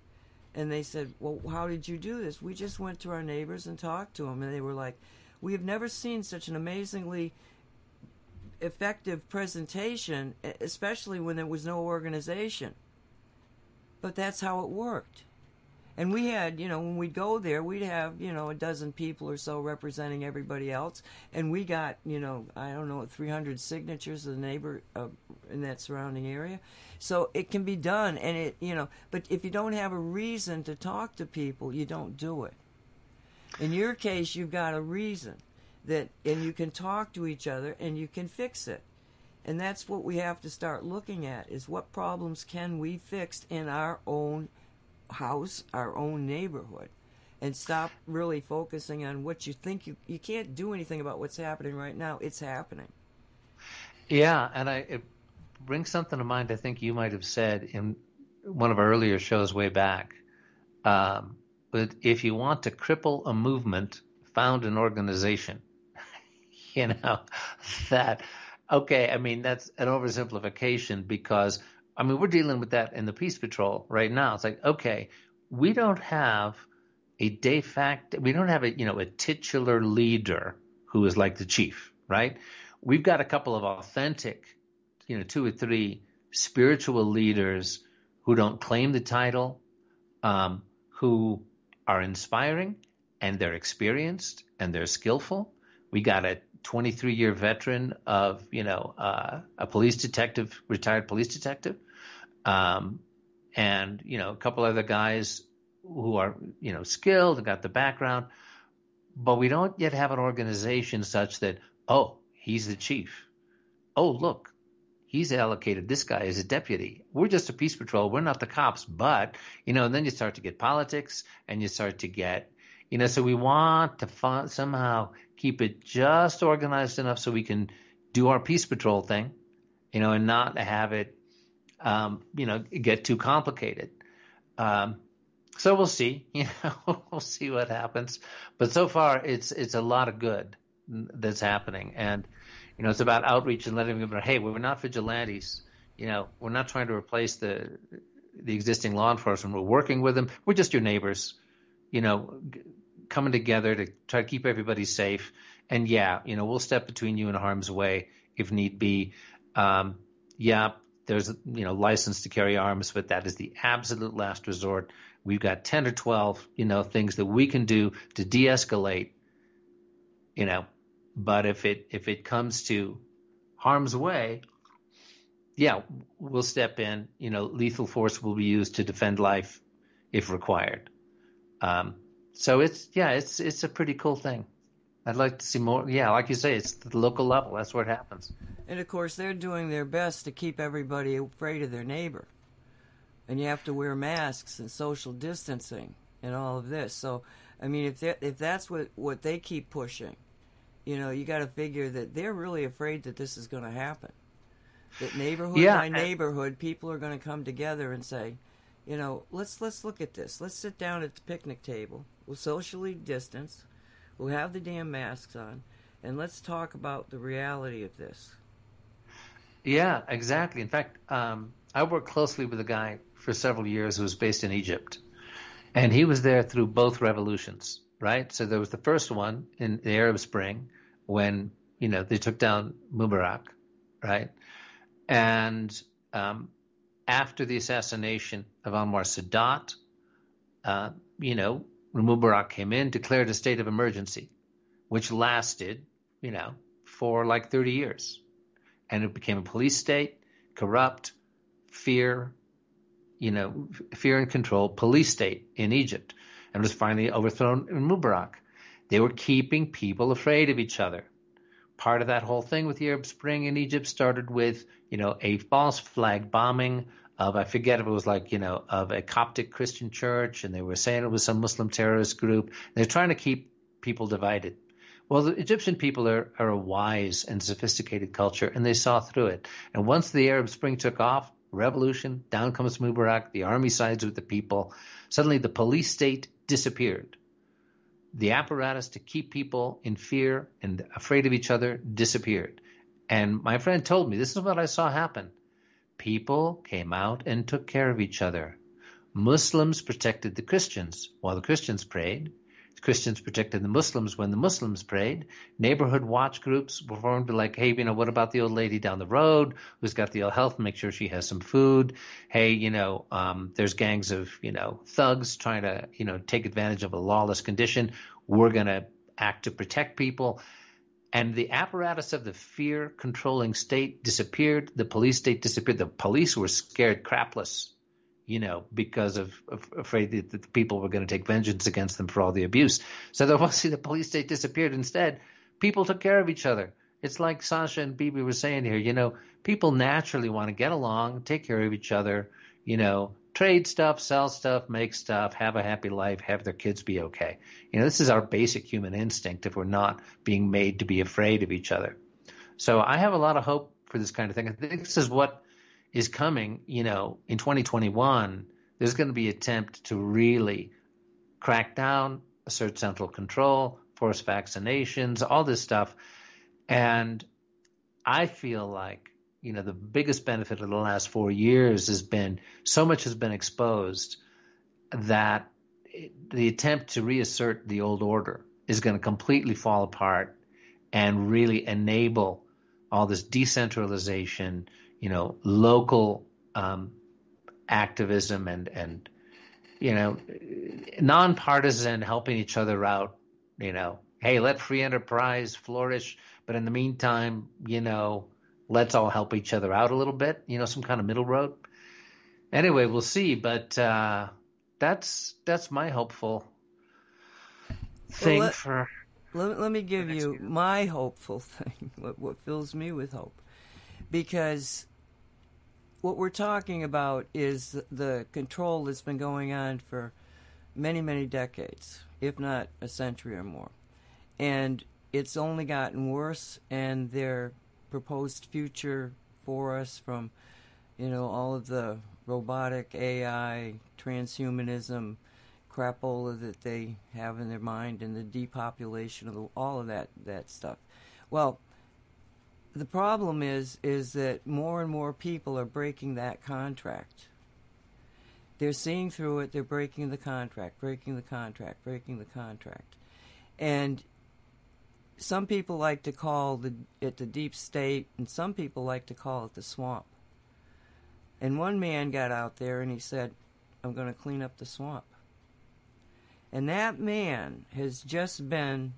And they said, "Well, how did you do this?" We just went to our neighbors and talked to them, and they were like, "We have never seen such an amazingly effective presentation, especially when there was no organization." But that's how it worked. And we had, you know, when we'd go there, we'd have, you know, a dozen people or so representing everybody else, and we got, you know, I don't know, 300 signatures of the neighbor uh, in that surrounding area. So it can be done, and it, you know, but if you don't have a reason to talk to people, you don't do it. In your case, you've got a reason that, and you can talk to each other, and you can fix it. And that's what we have to start looking at: is what problems can we fix in our own house, our own neighborhood, and stop really focusing on what you think you you can't do anything about what's happening right now. It's happening. Yeah, and I it brings something to mind. I think you might have said in one of our earlier shows way back. Um, but if you want to cripple a movement, found an organization. [LAUGHS] you know [LAUGHS] that. Okay, I mean that's an oversimplification because I mean, we're dealing with that in the Peace Patrol right now. It's like, okay, we don't have a de facto, we don't have a, you know, a titular leader who is like the chief, right? We've got a couple of authentic, you know, two or three spiritual leaders who don't claim the title, um, who are inspiring and they're experienced and they're skillful. We got a 23 year veteran of, you know, uh, a police detective, retired police detective, um, and, you know, a couple other guys who are, you know, skilled and got the background. But we don't yet have an organization such that, oh, he's the chief. Oh, look, he's allocated this guy as a deputy. We're just a peace patrol. We're not the cops. But, you know, and then you start to get politics and you start to get, you know, so we want to find, somehow keep it just organized enough so we can do our peace patrol thing, you know, and not have it, um, you know, get too complicated. Um, so we'll see, [LAUGHS] you know, we'll see what happens. But so far, it's it's a lot of good that's happening, and you know, it's about outreach and letting them know, hey, we're not vigilantes. You know, we're not trying to replace the the existing law enforcement. We're working with them. We're just your neighbors. You know, coming together to try to keep everybody safe. And yeah, you know, we'll step between you and harm's way if need be. Um, yeah, there's you know license to carry arms, but that is the absolute last resort. We've got ten or twelve you know things that we can do to de-escalate. You know, but if it if it comes to harm's way, yeah, we'll step in. You know, lethal force will be used to defend life if required. Um, so it's yeah, it's it's a pretty cool thing. I'd like to see more. Yeah, like you say, it's the local level. That's where it happens. And of course, they're doing their best to keep everybody afraid of their neighbor. And you have to wear masks and social distancing and all of this. So, I mean, if if that's what what they keep pushing, you know, you got to figure that they're really afraid that this is going to happen. That neighborhood yeah, by neighborhood, people are going to come together and say, you know, let's let's look at this. Let's sit down at the picnic table. We'll socially distance. We'll have the damn masks on, and let's talk about the reality of this. Yeah, exactly. In fact, um, I worked closely with a guy for several years who was based in Egypt, and he was there through both revolutions right? So there was the first one in the Arab Spring when you know they took down Mubarak, right? And um, after the assassination of Anwar Sadat, uh, you know, Mubarak came in, declared a state of emergency, which lasted, you know, for like 30 years. And it became a police state, corrupt, fear, you know, fear and control police state in Egypt and was finally overthrown in Mubarak. They were keeping people afraid of each other. Part of that whole thing with the Arab Spring in Egypt started with, you know, a false flag bombing of I forget if it was like, you know, of a Coptic Christian church, and they were saying it was some Muslim terrorist group. They're trying to keep people divided. Well, the Egyptian people are, are a wise and sophisticated culture, and they saw through it. And once the Arab Spring took off, revolution, down comes Mubarak, the army sides with the people. Suddenly, the police state disappeared. The apparatus to keep people in fear and afraid of each other disappeared. And my friend told me this is what I saw happen. People came out and took care of each other. Muslims protected the Christians while the Christians prayed. Christians protected the Muslims when the Muslims prayed. Neighborhood watch groups were formed like, hey, you know, what about the old lady down the road who's got the ill health? Make sure she has some food. Hey, you know, um, there's gangs of, you know, thugs trying to, you know, take advantage of a lawless condition. We're going to act to protect people. And the apparatus of the fear controlling state disappeared. The police state disappeared. The police were scared crapless you know, because of, of afraid that the people were going to take vengeance against them for all the abuse. So the [LAUGHS] once the police state disappeared, instead, people took care of each other. It's like Sasha and Bibi were saying here, you know, people naturally want to get along, take care of each other, you know, trade stuff, sell stuff, make stuff, have a happy life, have their kids be okay. You know, this is our basic human instinct if we're not being made to be afraid of each other. So I have a lot of hope for this kind of thing. I think this is what is coming, you know, in 2021, there's going to be attempt to really crack down, assert central control, force vaccinations, all this stuff. And I feel like, you know, the biggest benefit of the last four years has been so much has been exposed that the attempt to reassert the old order is going to completely fall apart and really enable all this decentralization, you know, local um, activism and and you know nonpartisan helping each other out. You know, hey, let free enterprise flourish, but in the meantime, you know, let's all help each other out a little bit. You know, some kind of middle road. Anyway, we'll see, but uh, that's that's my hopeful thing well, let, for. Let, let me give you year. my hopeful [LAUGHS] thing. What, what fills me with hope, because what we're talking about is the control that's been going on for many, many decades, if not a century or more. And it's only gotten worse, and their proposed future for us from, you know, all of the robotic AI, transhumanism, crapola that they have in their mind, and the depopulation of the, all of that, that stuff. Well, the problem is is that more and more people are breaking that contract. They're seeing through it. They're breaking the contract, breaking the contract, breaking the contract, and some people like to call the, it the deep state, and some people like to call it the swamp. And one man got out there and he said, "I'm going to clean up the swamp." And that man has just been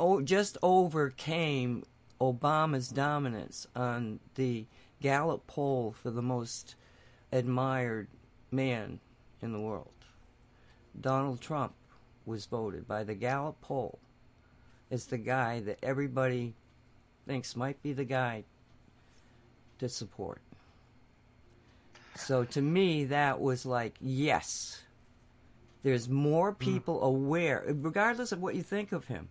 oh, just overcame Obama's dominance on the Gallup poll for the most admired man in the world. Donald Trump was voted by the Gallup poll as the guy that everybody thinks might be the guy to support. So to me, that was like, yes, there's more hmm. people aware, regardless of what you think of him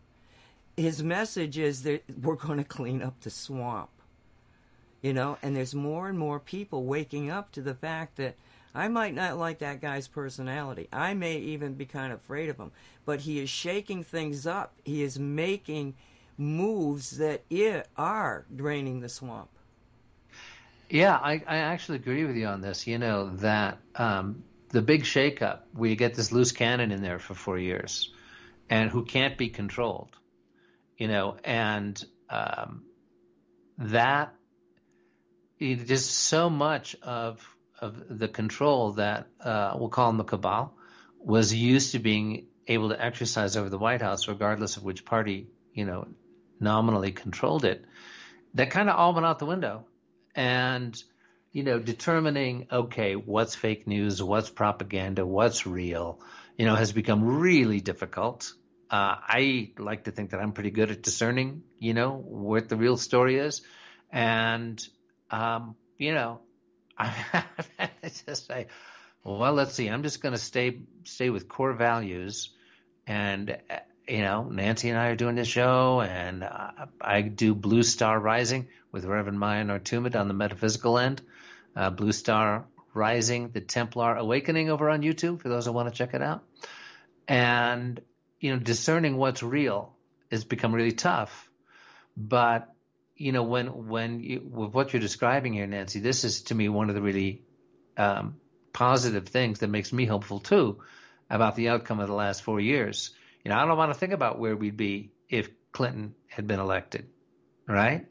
his message is that we're going to clean up the swamp. You know, and there's more and more people waking up to the fact that I might not like that guy's personality. I may even be kind of afraid of him, but he is shaking things up. He is making moves that are draining the swamp. Yeah, I, I actually agree with you on this. You know, that um, the big shakeup, we get this loose cannon in there for four years and who can't be controlled you know, and um, that just so much of of the control that uh, we'll call them the cabal was used to being able to exercise over the White House, regardless of which party you know nominally controlled it. That kind of all went out the window, and you know, determining okay, what's fake news, what's propaganda, what's real, you know, has become really difficult. Uh, I like to think that I'm pretty good at discerning, you know, what the real story is. And, um, you know, [LAUGHS] I just say, well, let's see. I'm just going to stay stay with core values, and you know, Nancy and I are doing this show, and uh, I do Blue Star Rising with Reverend Maya Nortumid on the metaphysical end. Uh, Blue Star Rising, the Templar Awakening over on YouTube for those who want to check it out. And you know, discerning what's real has become really tough. But you know, when when you, with what you're describing here, Nancy, this is to me one of the really um, positive things that makes me hopeful too about the outcome of the last four years. You know, I don't want to think about where we'd be if Clinton had been elected, right?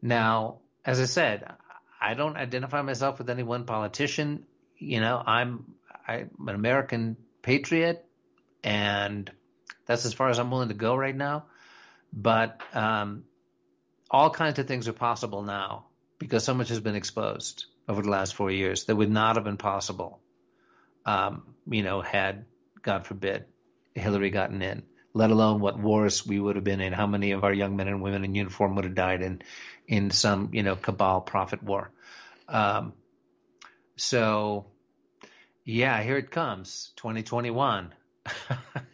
Now, as I said, I don't identify myself with any one politician. You know, I'm I'm an American patriot, and that's as far as I'm willing to go right now. But um, all kinds of things are possible now because so much has been exposed over the last four years that would not have been possible, um, you know, had, God forbid, Hillary gotten in, let alone what wars we would have been in, how many of our young men and women in uniform would have died in, in some, you know, cabal profit war. Um, so, yeah, here it comes, 2021. [LAUGHS]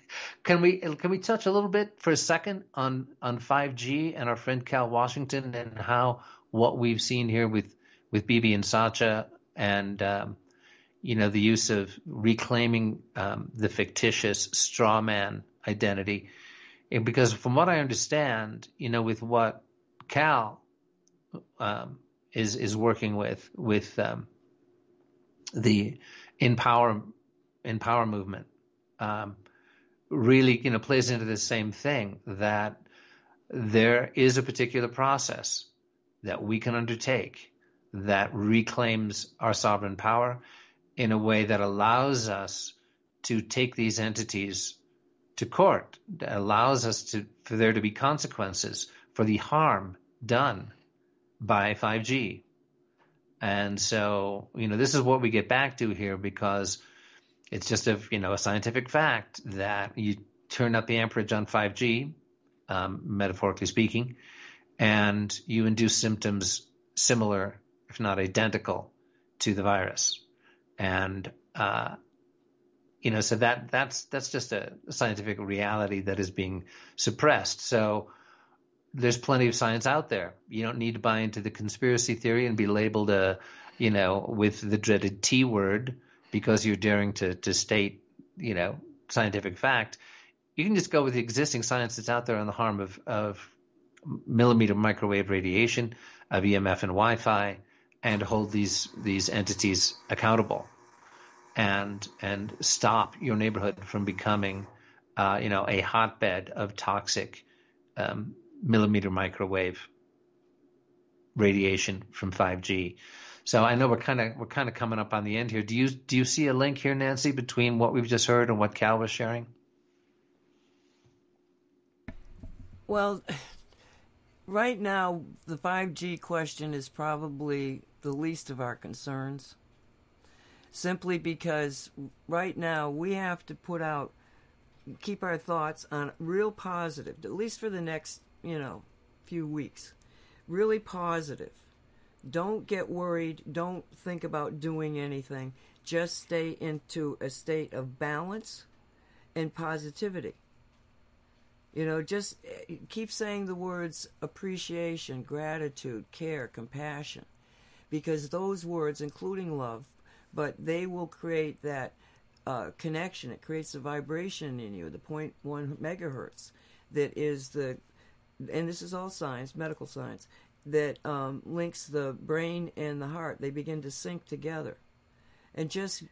Can we can we touch a little bit for a second on on 5G and our friend Cal Washington and how what we've seen here with with Bibi and Sasha and um, you know the use of reclaiming um, the fictitious straw man identity, and because from what I understand, you know, with what Cal um, is is working with with um, the empower empower movement. Um, really you know plays into the same thing that there is a particular process that we can undertake that reclaims our sovereign power in a way that allows us to take these entities to court, that allows us to for there to be consequences for the harm done by 5G. And so, you know, this is what we get back to here because it's just a, you know, a scientific fact that you turn up the amperage on 5G, um, metaphorically speaking, and you induce symptoms similar, if not identical, to the virus. And, uh, you know, so that that's that's just a scientific reality that is being suppressed. So there's plenty of science out there. You don't need to buy into the conspiracy theory and be labeled a, you know, with the dreaded T word because you're daring to to state, you know, scientific fact. You can just go with the existing science that's out there on the harm of of millimeter microwave radiation, of EMF and Wi-Fi, and hold these these entities accountable, and and stop your neighborhood from becoming, uh, you know, a hotbed of toxic um, millimeter microwave radiation from 5G. So I know we're kind of we're kind of coming up on the end here. Do you do you see a link here, Nancy, between what we've just heard and what Cal was sharing? Well, right now the 5G question is probably the least of our concerns. Simply because right now we have to put out keep our thoughts on real positive, at least for the next you know, few weeks. Really positive. Don't get worried. Don't think about doing anything. Just stay into a state of balance and positivity. You know, just eh, keep saying the words appreciation, gratitude, care, compassion, because those words, including love, but they will create that uh, connection. It creates a vibration in you, the 0.1 megahertz, that is the and this is all science, medical science, that um, links the brain and the heart. They begin to sync together. And just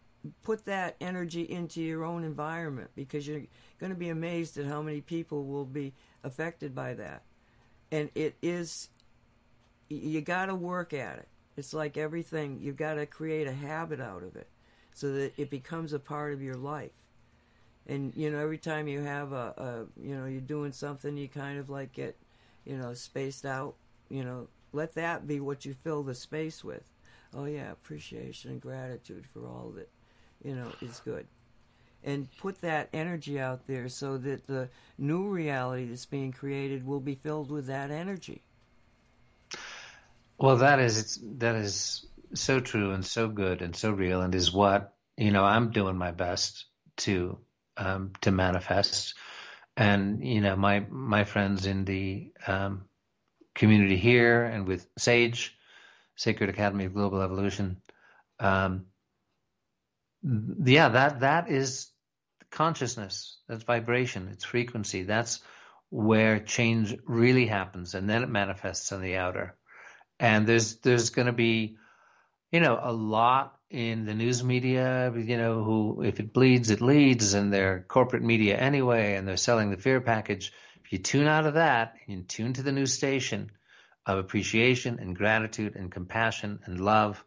put that energy into your own environment because you're going to be amazed at how many people will be affected by that. And it is, you got to work at it. It's like everything, you've got to create a habit out of it so that it becomes a part of your life and you know every time you have a, a you know you're doing something you kind of like get you know spaced out you know let that be what you fill the space with. Oh yeah appreciation and gratitude for all that you know is good. And put that energy out there so that the new reality that's being created will be filled with that energy. Well that is that is so true and so good and so real and is what you know i'm doing my best to um, to manifest. And you know, my my friends in the um, community here and with Sage, Sacred Academy of Global Evolution, um, yeah, that that is consciousness. That's vibration. It's frequency. That's where change really happens, and then it manifests on the outer. And there's there's going to be, you know, a lot in the news media, you know, who if it bleeds, it leads, and they're corporate media anyway, and they're selling the fear package. You tune out of that and tune to the new station of appreciation and gratitude and compassion and love,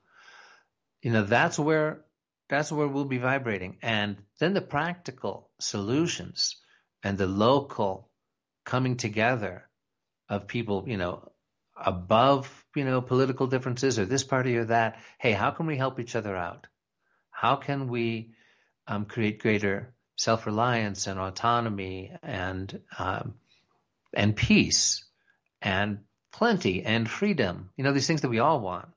you know, that's where that's where we'll be vibrating. And then the practical solutions and the local coming together of people, you know, above, you know, political differences or this party or that. Hey, how can we help each other out? How can we um, create greater self-reliance and autonomy and um, and peace and plenty and freedom? You know, these things that we all want.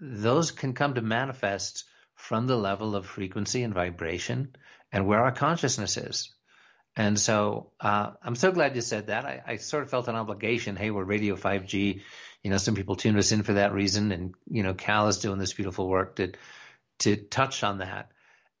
Those can come to manifest from the level of frequency and vibration and where our consciousness is. And so uh, I'm so glad you said that. I, I, sort of felt an obligation. Hey, we're Radio 5G. You know, some people tune us in for that reason, and you know, Cal is doing this beautiful work to to touch on that.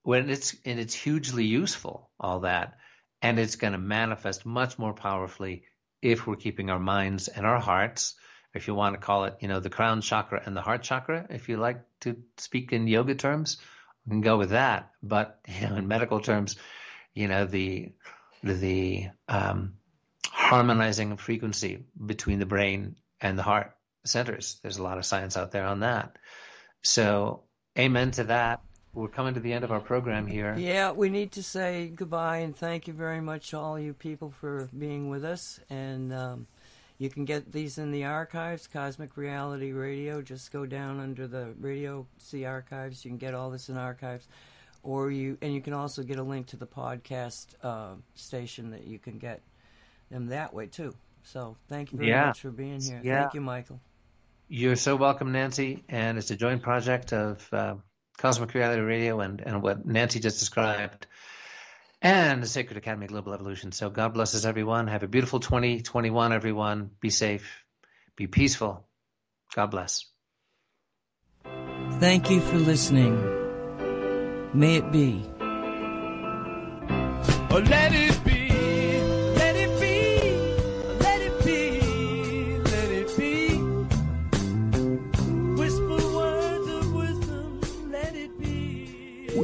When it's and it's hugely useful, all that, and it's going to manifest much more powerfully if we're keeping our minds and our hearts. If you want to call it, you know, the crown chakra and the heart chakra, if you like to speak in yoga terms, we can go with that. But [LAUGHS] you know, in medical terms, you know, the the um, harmonizing frequency between the brain and the heart centers. There's a lot of science out there on that. So, amen to that. We're coming to the end of our program here. Yeah, we need to say goodbye and thank you very much, all you people, for being with us. And um, you can get these in the archives, Cosmic Reality Radio. Just go down under the radio, see archives. You can get all this in archives, or you and you can also get a link to the podcast uh, station that you can get them that way too. So thank you very Yeah. much for being here. Yeah. Thank you, Michael. You're so welcome, Nancy. And it's a joint project of uh, Cosmic Reality Radio and, and what Nancy just described and the Sacred Academy of Global Evolution. So God bless us, everyone. Have a beautiful 2021, everyone. Be safe, be peaceful. God bless. Thank you for listening. May it be. Oh, let it